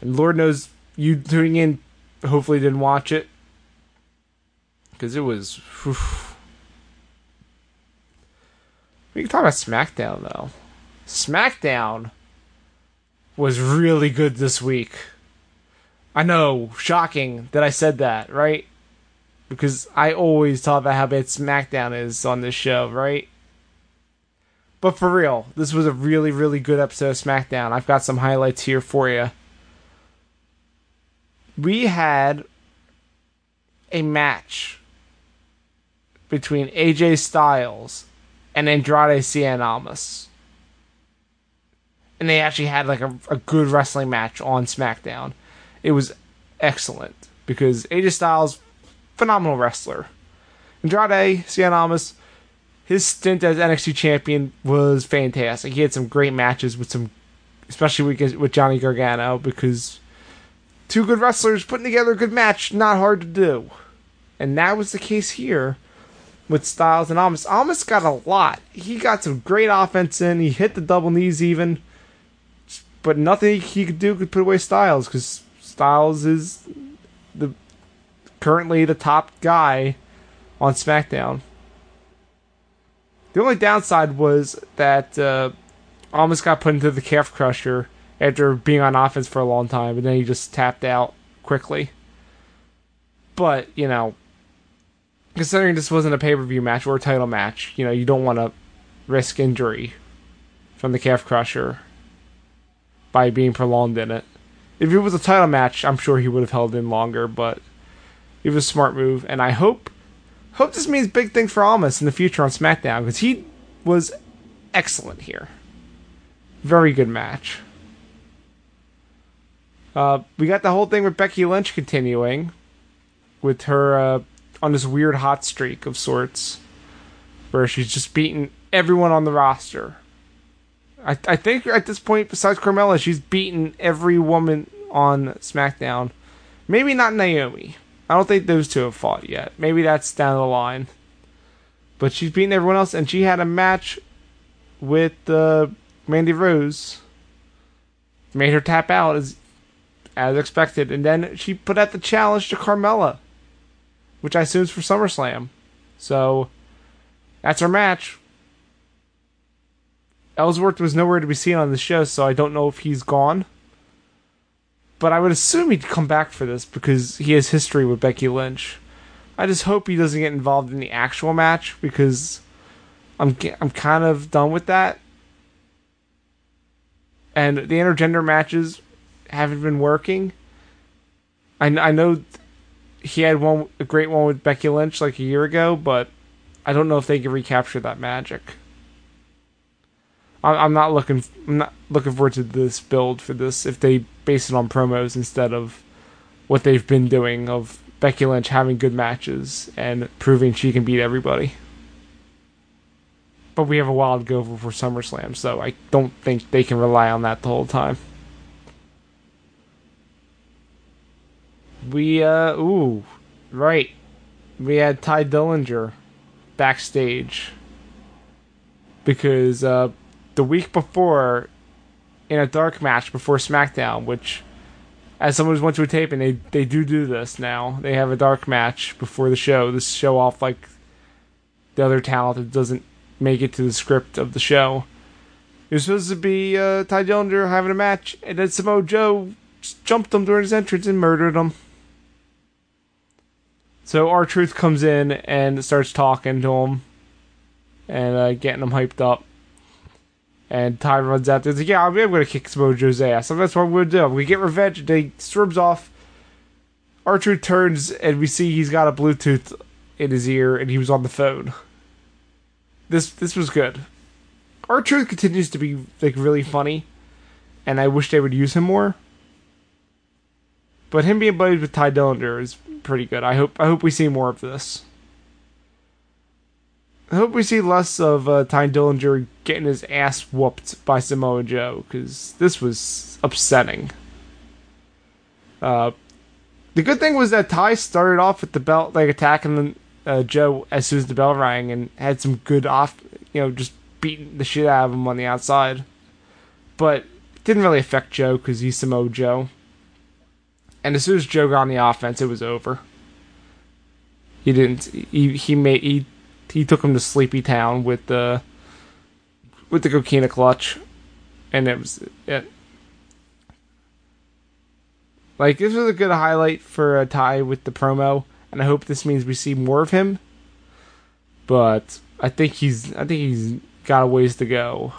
And Lord knows you tuning in hopefully didn't watch it. Because it was. Whew. We can talk about SmackDown, though. SmackDown was really good this week. I know, shocking that I said that, right? Because I always talk about how bad SmackDown is on this show, right? But for real, this was a really, really good episode of SmackDown. I've got some highlights here for you. We had a match between AJ Styles and Andrade Cien Almas. And they actually had like a, a good wrestling match on SmackDown. It was excellent because AJ Styles, phenomenal wrestler. Andrade Cien Almas, his stint as NXT champion was fantastic. He had some great matches with some, especially with, with Johnny Gargano because two good wrestlers putting together a good match, not hard to do. And that was the case here with Styles and Almas. Almas got a lot. He got some great offense in. He hit the double knees even. But nothing he could do could put away Styles because Styles is the currently the top guy on SmackDown. The only downside was that uh, Almas got put into the calf crusher after being on offense for a long time, and then he just tapped out quickly. But you know, considering this wasn't a pay per view match or a title match, you know, you don't want to risk injury from the calf crusher by being prolonged in it. If it was a title match, I'm sure he would have held in longer, but it was a smart move, and I hope hope this means big things for Almas in the future on SmackDown because he was excellent here. Very good match. Uh, we got the whole thing with Becky Lynch continuing with her uh, on this weird hot streak of sorts where she's just beating everyone on the roster. I, I think at this point, besides Carmella, she's beaten every woman on SmackDown. Maybe not Naomi. I don't think those two have fought yet. Maybe that's down the line. But she's beaten everyone else, and she had a match with uh, Mandy Rose. Made her tap out as as expected, and then she put out the challenge to Carmella, which I assume is for SummerSlam. So that's her match. Ellsworth was nowhere to be seen on the show, so I don't know if he's gone. But I would assume he'd come back for this because he has history with Becky Lynch. I just hope he doesn't get involved in the actual match because I'm I'm kind of done with that. And the intergender matches haven't been working. I, I know he had one a great one with Becky Lynch like a year ago, but I don't know if they can recapture that magic. I'm not looking. I'm not looking forward to this build for this if they base it on promos instead of what they've been doing of Becky Lynch having good matches and proving she can beat everybody. But we have a wild go for SummerSlam, so I don't think they can rely on that the whole time. We uh ooh, right. We had Tye Dillinger backstage because uh the week before in a dark match before SmackDown, which as someone who's went to a tape and they they do do this now. They have a dark match before the show. This show off like the other talent that doesn't make it to the script of the show. It was supposed to be uh, Tye Dillinger having a match, and then Samoa Joe jumped him during his entrance and murdered him. So R-Truth comes in and starts talking to him and uh, getting him hyped up. And Tye runs out. He's like, yeah, I'm, going to kick Samoa Joe's ass. So that's what I'm going to do. We get revenge. And he storms off. R-Truth turns and we see he's got a Bluetooth in his ear and he was on the phone. This this was good. R-Truth continues to be like really funny, and I wish they would use him more. But him being buddied with Tye Dillinger is pretty good. I hope I hope we see more of this. I hope we see less of uh, Tye Dillinger getting his ass whooped by Samoa Joe because this was upsetting. Uh, the good thing was that Tye started off with the belt like attacking uh, Joe as soon as the bell rang and had some good off, you know, just beating the shit out of him on the outside. But it didn't really affect Joe because he's Samoa Joe. And as soon as Joe got on the offense, it was over. He didn't. He he made he he took him to Sleepy Town with the with the coquina clutch, and it was it. Like this was a good highlight for a tie with the promo, and I hope this means we see more of him. But I think he's I think he's got a ways to go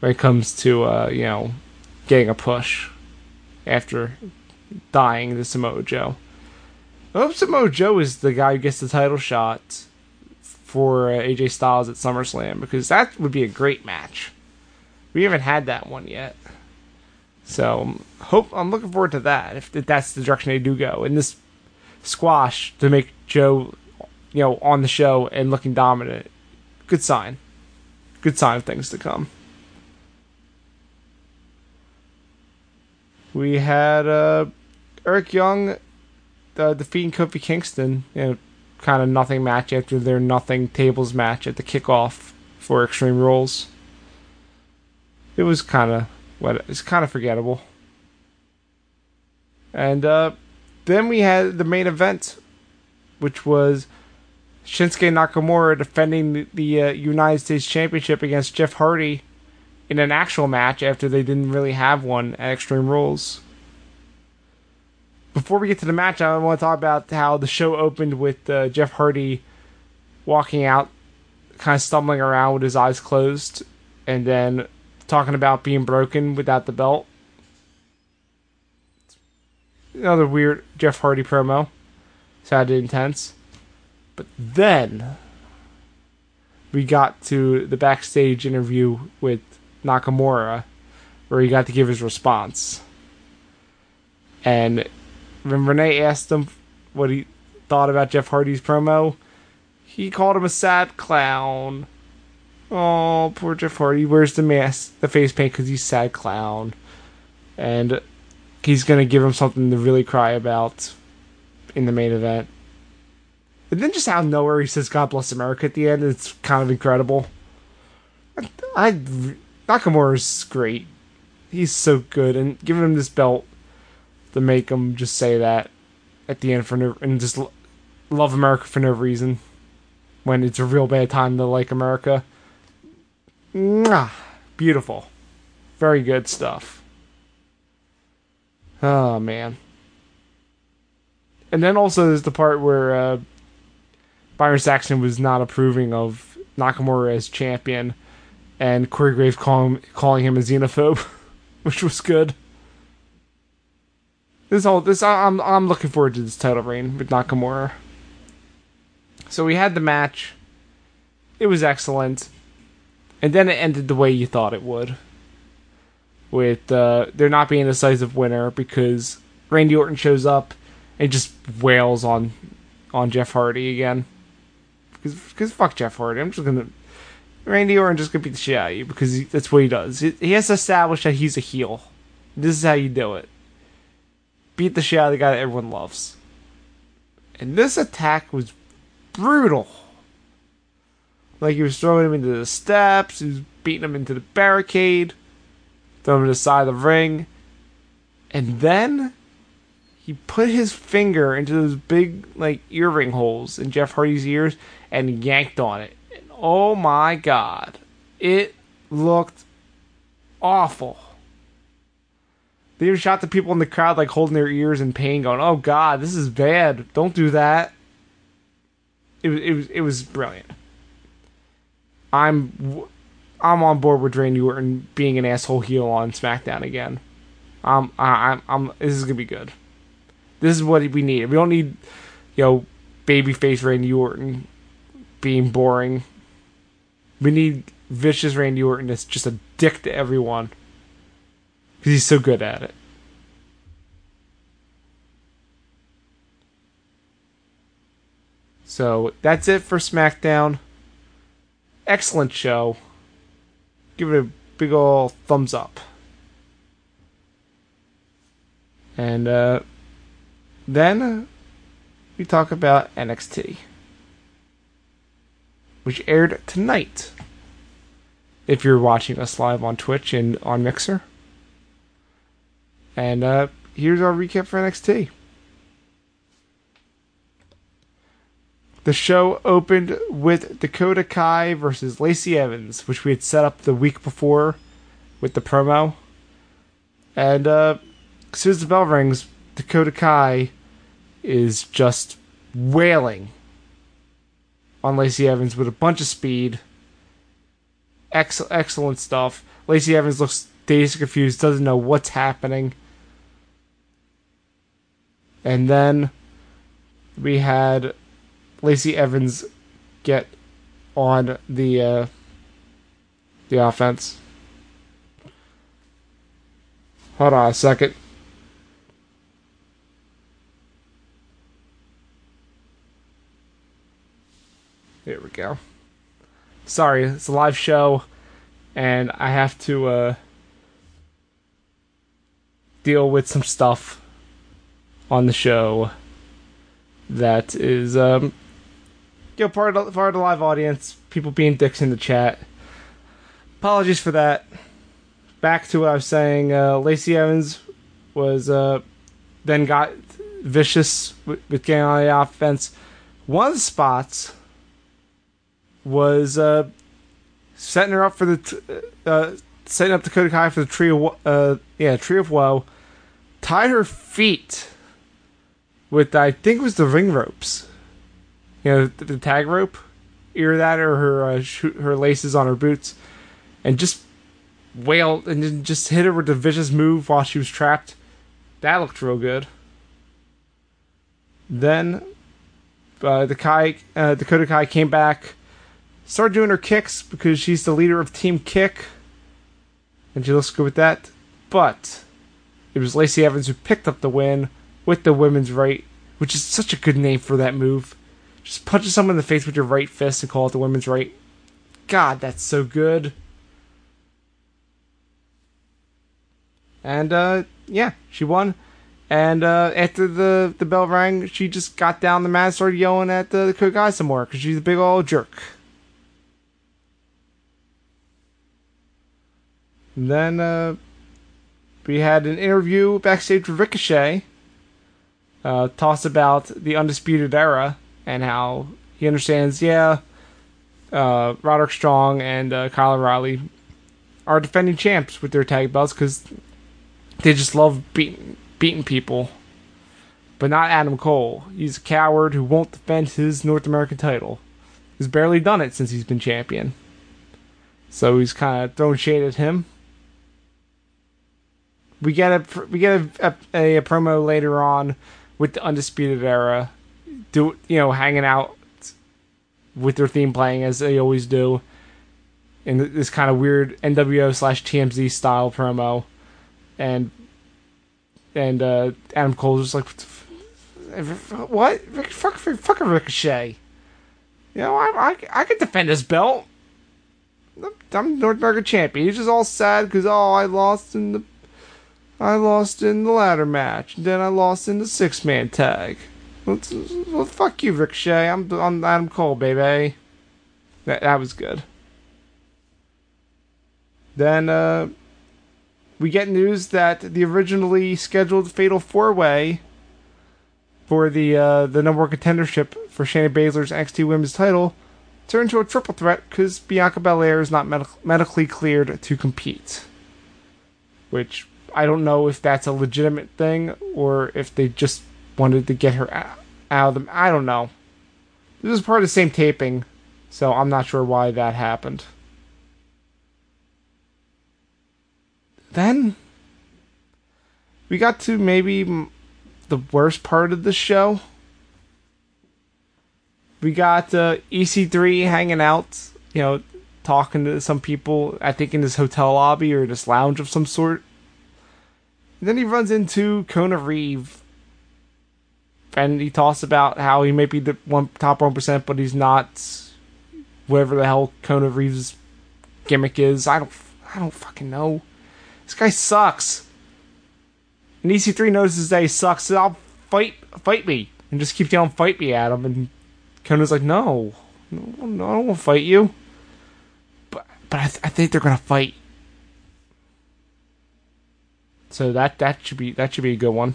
when it comes to uh, you know getting a push after dying the Samoa Joe. I hope Samoa Joe is the guy who gets the title shot for uh, AJ Styles at SummerSlam because that would be a great match. We haven't had that one yet. So hope I'm looking forward to that if, that's the direction they do go. And this squash to make Joe, you know, on the show and looking dominant, good sign. Good sign of things to come. We had uh, Eric Young uh, defeating Kofi Kingston in a kind of nothing match after their nothing tables match at the kickoff for Extreme Rules. It was kind of what it's kind of forgettable. And uh, then we had the main event, which was Shinsuke Nakamura defending the, the uh, United States Championship against Jeff Hardy in an actual match after they didn't really have one at Extreme Rules. Before we get to the match, I want to talk about how the show opened with uh, Jeff Hardy walking out, kind of stumbling around with his eyes closed, and then talking about being broken without the belt. Another weird Jeff Hardy promo. Sounded intense. But then we got to the backstage interview with Nakamura where he got to give his response. And when Renee asked him what he thought about Jeff Hardy's promo, he called him a sad clown. Oh, poor Jeff Hardy. Wears the mask, the face paint, because he's sad clown, and he's gonna give him something to really cry about in the main event. And then just out of nowhere, he says "God bless America" at the end. It's kind of incredible. I, I Nakamura's great. He's so good, and giving him this belt to make him just say that at the end for no, and just love America for no reason when it's a real bad time to like America. Mwah, beautiful. Very good stuff. Oh, man. And then also there's the part where uh, Byron Saxton was not approving of Nakamura as champion, and Corey Graves call him, calling him a xenophobe, which was good. This whole this I'm I'm looking forward to this title reign with Nakamura. So we had the match. It was excellent. And then it ended the way you thought it would. With uh, there not being a decisive winner because Randy Orton shows up and just wails on on Jeff Hardy again. Because because fuck Jeff Hardy. I'm just gonna Randy Orton just gonna beat the shit out of you because he, that's what he does. He, he has to establish that he's a heel. This is how you do it. Beat the shit out of the guy that everyone loves. And this attack was brutal. Like he was throwing him into the steps, he was beating him into the barricade, throwing him to the side of the ring. And then he put his finger into those big like earring holes in Jeff Hardy's ears and yanked on it. And oh my god. It looked awful. They even shot the people in the crowd like holding their ears in pain, going, "Oh God, this is bad! Don't do that." It was it was it was brilliant. I'm I'm on board with Randy Orton being an asshole heel on SmackDown again. Um, I'm I'm this is gonna be good. This is what we need. We don't need, you know, babyface Randy Orton being boring. We need vicious Randy Orton that's just a dick to everyone because he's so good at it. So that's it for SmackDown. Excellent show. Give it a big ol' thumbs up. And uh, then we talk about NXT, which aired tonight. If you're watching us live on Twitch and on Mixer. And uh, here's our recap for NXT. The show opened with Dakota Kai versus Lacey Evans, which we had set up the week before with the promo. And uh, as soon as the bell rings, Dakota Kai is just wailing on Lacey Evans with a bunch of speed. Ex- excellent stuff. Lacey Evans looks dazed confused, doesn't know what's happening. And then we had Lacey Evans get on the uh, the offense. Hold on a second. There we go. Sorry, it's a live show, and I have to uh, deal with some stuff on the show that is um, you know part of part of the live audience, people being dicks in the chat. Apologies for that. Back to what I was saying. Uh, Lacey Evans was uh, then got vicious with, with getting on the offense. One of the spots was uh, setting her up for the t- uh, setting up Dakota Kai for the tree of uh, yeah tree of woe. Tied her feet with I think it was the ring ropes. You know the, the tag rope, either that or her uh, sh- her laces on her boots, and just wailed and then just hit her with a vicious move while she was trapped. That looked real good. Then uh, the Kai uh, Dakota Kai came back started doing her kicks because she's the leader of Team Kick, and she looks good with that. But it was Lacey Evans who picked up the win with the women's right, which is such a good name for that move. Just punching someone in the face with your right fist and call it the women's right. God, that's so good. And uh, yeah, she won. And uh, after the, the bell rang, she just got down the mat and started yelling at the, the guy some more because she's a big old jerk. And then uh, we had an interview backstage with Ricochet. Uh, talks about the Undisputed Era and how he understands, yeah, uh, Roderick Strong and uh, Kyle O'Reilly are defending champs with their tag belts because they just love beating, beating people. But not Adam Cole. He's a coward who won't defend his North American title. He's barely done it since he's been champion. So he's kind of throwing shade at him we get a we get a, a, a, promo later on with the undisputed era do you know hanging out with their theme playing as they always do. In this kind of weird nwo slash tmz style promo. And and uh adam cole's just like what fuck fuck a ricochet. You know i i, I could defend this belt. I'm North American champion. He's just all sad because oh I lost in the I lost in the ladder match. Then I lost in the six man tag. Well, well, fuck you, Ricochet. I'm, I'm Adam Cole, baby. That, that was good. Then, uh, we get news that the originally scheduled Fatal Four Way for the uh, the number one contendership for Shayna Baszler's NXT Women's Title turned into a triple threat because Bianca Belair is not med- medically cleared to compete. Which I don't know if that's a legitimate thing or if they just wanted to get her out, of them. I don't know. This is part of the same taping, so I'm not sure why that happened. Then we got to maybe the worst part of the show. We got uh, EC3 hanging out, you know, talking to some people, I think in this hotel lobby or this lounge of some sort then he runs into Kona Reeve, and he talks about how he may be the one top one percent, but he's not. Whatever the hell Kona Reeve's gimmick is, I don't, I don't fucking know. This guy sucks. And EC3 notices that he sucks, so I'll fight, fight me, and just keep yelling, "Fight me!" at him, and Kona's like, "No, no, no I don't want to fight you." But, but I, th- I think they're gonna fight. So that that should be that should be a good one.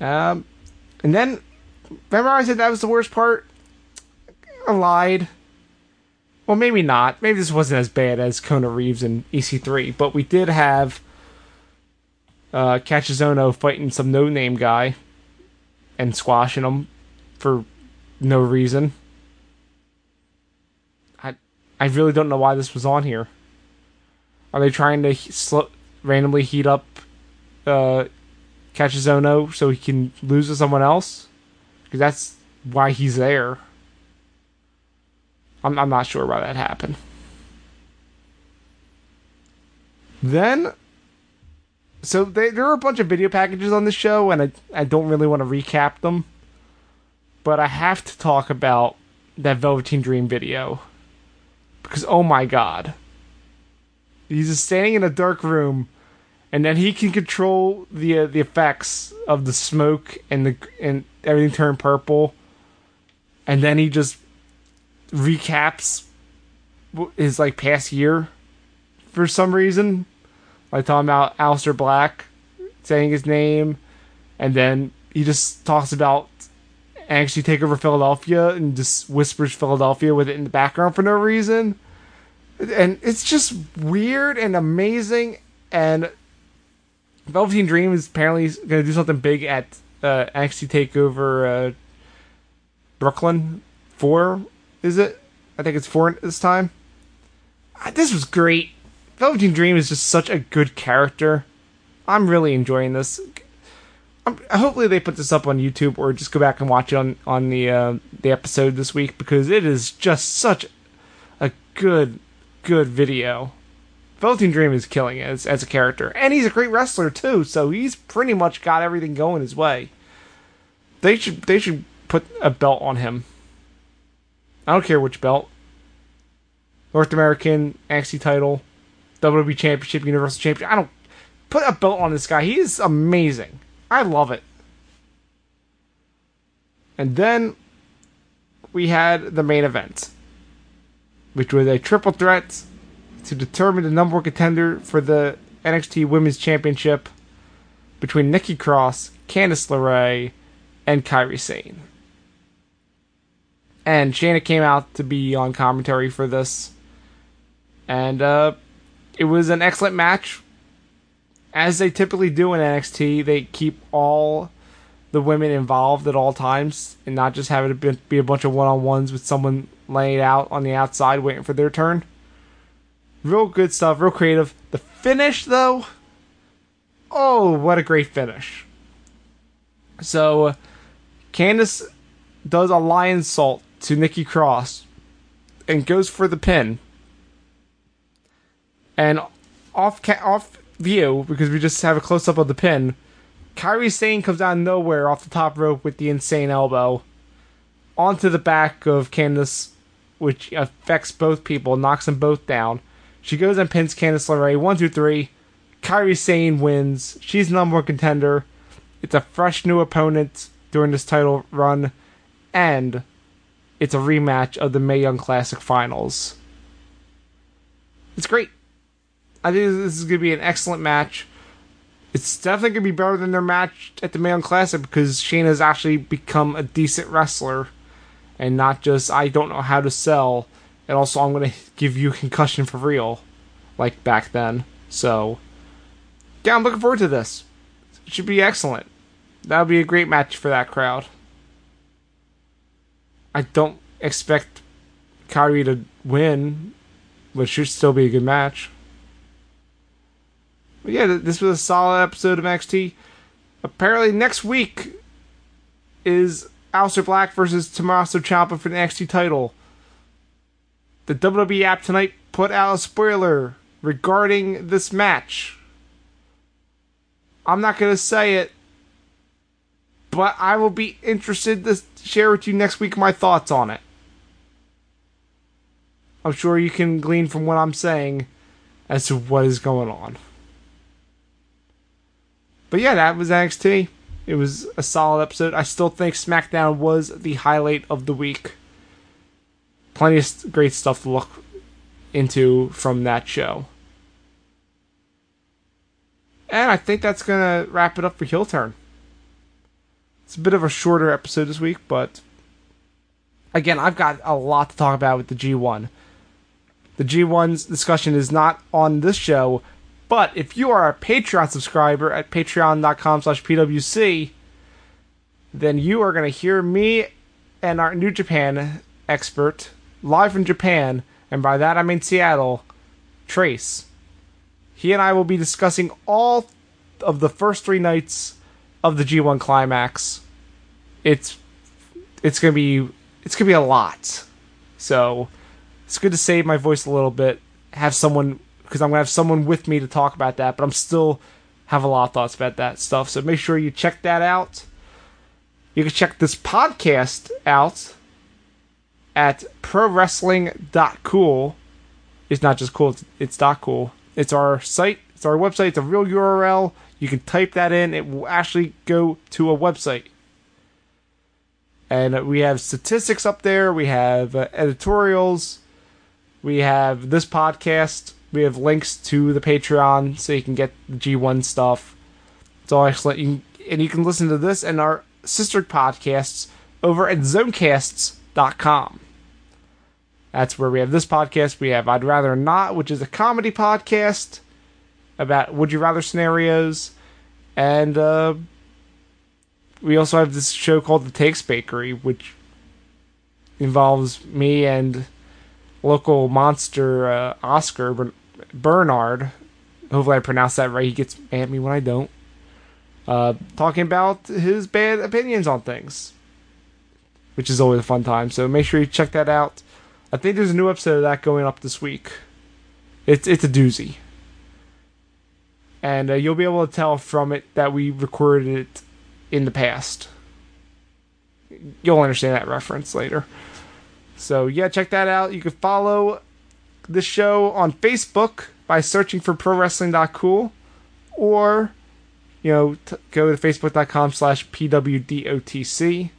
Um, and then remember I said that was the worst part. I lied. Well, maybe not. Maybe this wasn't as bad as Kona Reeves and EC3, but we did have uh, Kassius Ohno fighting some no-name guy and squashing him for no reason. I I really don't know why this was on here. Are they trying to sl- randomly heat up uh, Kassius Ohno so he can lose to someone else? Because that's why he's there. I'm, I'm not sure why that happened. Then, so they, there are a bunch of video packages on the show, and I, I don't really want to recap them. But I have to talk about that Velveteen Dream video. Because, oh my god. He's just standing in a dark room, and then he can control the uh, the effects of the smoke and the and everything turn purple, and then he just recaps his like past year for some reason. Like talking about Aleister Black saying his name, and then he just talks about actually take over Philadelphia and just whispers Philadelphia with it in the background for no reason. And it's just weird and amazing. And Velveteen Dream is apparently going to do something big at uh, NXT Takeover uh, Brooklyn 4, is it? I think it's 4 this time. Uh, this was great. Velveteen Dream is just such a good character. I'm really enjoying this. I'm, hopefully they put this up on YouTube or just go back and watch it on on the uh, the episode this week because it is just such a good good video. Velveteen Dream is killing it as, as a character, and he's a great wrestler too. So he's pretty much got everything going his way. They should they should put a belt on him. I don't care which belt. North American NXT title, WWE Championship, Universal Championship. I don't put a belt on this guy. He is amazing. I love it. And then we had the main event, which was a triple threat to determine the number one contender for the NXT Women's Championship between Nikki Cross, Candice LeRae, and Kairi Sane. And Shayna came out to be on commentary for this. And uh, it was an excellent match. As they typically do in NXT, they keep all the women involved at all times and not just have it be a bunch of one on ones with someone laying out on the outside waiting for their turn. Real good stuff, real creative. The finish, though, oh, what a great finish. So, Candice does a Lionsault to Nikki Cross and goes for the pin. And off ca- off view, because we just have a close up of the pin, Kairi Sane comes out of nowhere off the top rope with the insane elbow onto the back of Candice, which affects both people, knocks them both down. She goes and pins Candice LeRae. One, two, three. Kairi Sane wins. She's number one contender. It's a fresh new opponent during this title run, and it's a rematch of the Mae Young Classic Finals. It's great. I think this is going to be an excellent match. It's definitely to be better than their match at the Mae Young Classic because Shayna's actually become a decent wrestler and not just, I don't know how to sell, and also I'm to give you concussion for real, like back then. So, yeah, I'm looking forward to this. It should be excellent. That would be a great match for that crowd. I don't expect Kairi to win, but it should still be a good match. But yeah, this was a solid episode of NXT. Apparently, next week is Aleister Black versus Tommaso Ciampa for the NXT title. The WWE app tonight put out a spoiler regarding this match. I'm not going to say it, but I will be interested to share with you next week my thoughts on it. I'm sure you can glean from what I'm saying as to what is going on. But yeah, that was NXT. It was a solid episode. I still think SmackDown was the highlight of the week. Plenty of great stuff to look into from that show. And I think that's going to wrap it up for Heel Turn. It's a bit of a shorter episode this week, but again, I've got a lot to talk about with the G1. The G1's discussion is not on this show, but if you are a Patreon subscriber at patreon.com slash pwc, then you are going to hear me and our New Japan expert live from Japan, and by that I mean Seattle, Trace. He and I will be discussing all of the first three nights of the G1 climax. It's it's gonna be it's gonna be a lot. So it's good to save my voice a little bit, have someone because I'm gonna have someone with me to talk about that, but I'm still have a lot of thoughts about that stuff. So make sure you check that out. You can check this podcast out at prowrestling.cool. It's not just cool, it's, it's dot cool. It's our site, it's our website, it's a real URL. You can type that in, it will actually go to a website. And we have statistics up there, we have uh, editorials, we have this podcast, we have links to the Patreon so you can get the G1 stuff. It's all excellent. You can, and you can listen to this and our sister podcasts over at zonecasts.com. That's where we have this podcast. We have I'd Rather Not, which is a comedy podcast about would you rather scenarios. And uh, we also have this show called The Takes Bakery, which involves me and local monster uh, Oscar Bernard. Hopefully, I pronounced that right. He gets at me when I don't. Uh, talking about his bad opinions on things, which is always a fun time. So make sure you check that out. I think there's a new episode of that going up this week. It's it's a doozy, and uh, you'll be able to tell from it that we recorded it in the past. You'll understand that reference later. So yeah, check that out. You can follow the show on Facebook by searching for ProWrestling.cool, or you know t- go to Facebook.com slash PWDOTC.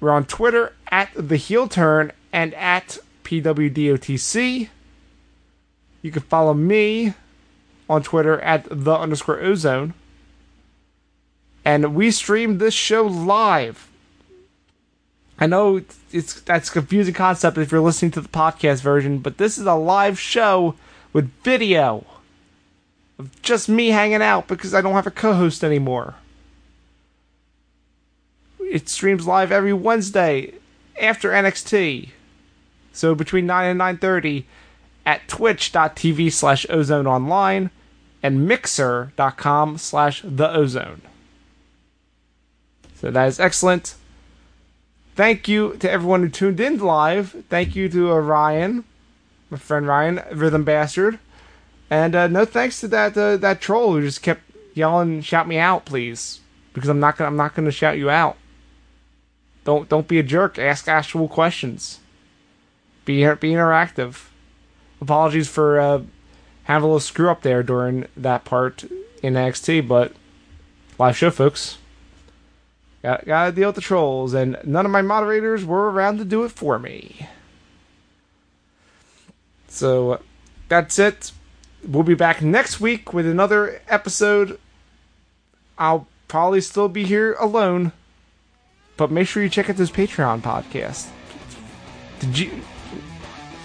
We're on Twitter at the Heel Turn and at PWDOTC. You can follow me on Twitter at the underscore ozone. And we stream this show live. I know it's, that's a confusing concept if you're listening to the podcast version, but this is a live show with video of just me hanging out because I don't have a co-host anymore. It streams live every Wednesday after NXT. So between 9 and 9.30 at twitch.tv slash ozone online and mixer.com slash the ozone. So that is excellent. Thank you to everyone who tuned in live. Thank you to uh, Ryan, my friend Ryan, Rhythm Bastard. And uh, no thanks to that uh, that troll who just kept yelling, "Shout me out, please," because I'm not gonna I'm not gonna shout you out. Don't don't be a jerk. Ask actual questions. Be be interactive. Apologies for uh, having a little screw up there during that part in NXT, but live show, folks. Got gotta deal with the trolls, and none of my moderators were around to do it for me. So that's it. We'll be back next week with another episode. I'll probably still be here alone but make sure you check out this Patreon podcast.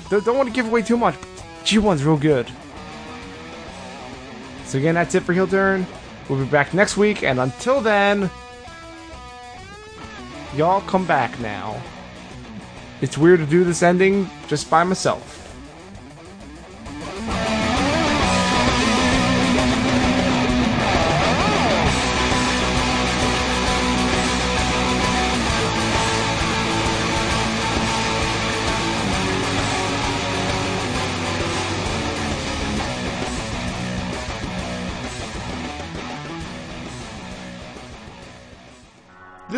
Don't want to give away too much. G1's real good. So again, that's it for Heel Turn. We'll be back next week, and until then, y'all come back now. It's weird to do this ending just by myself.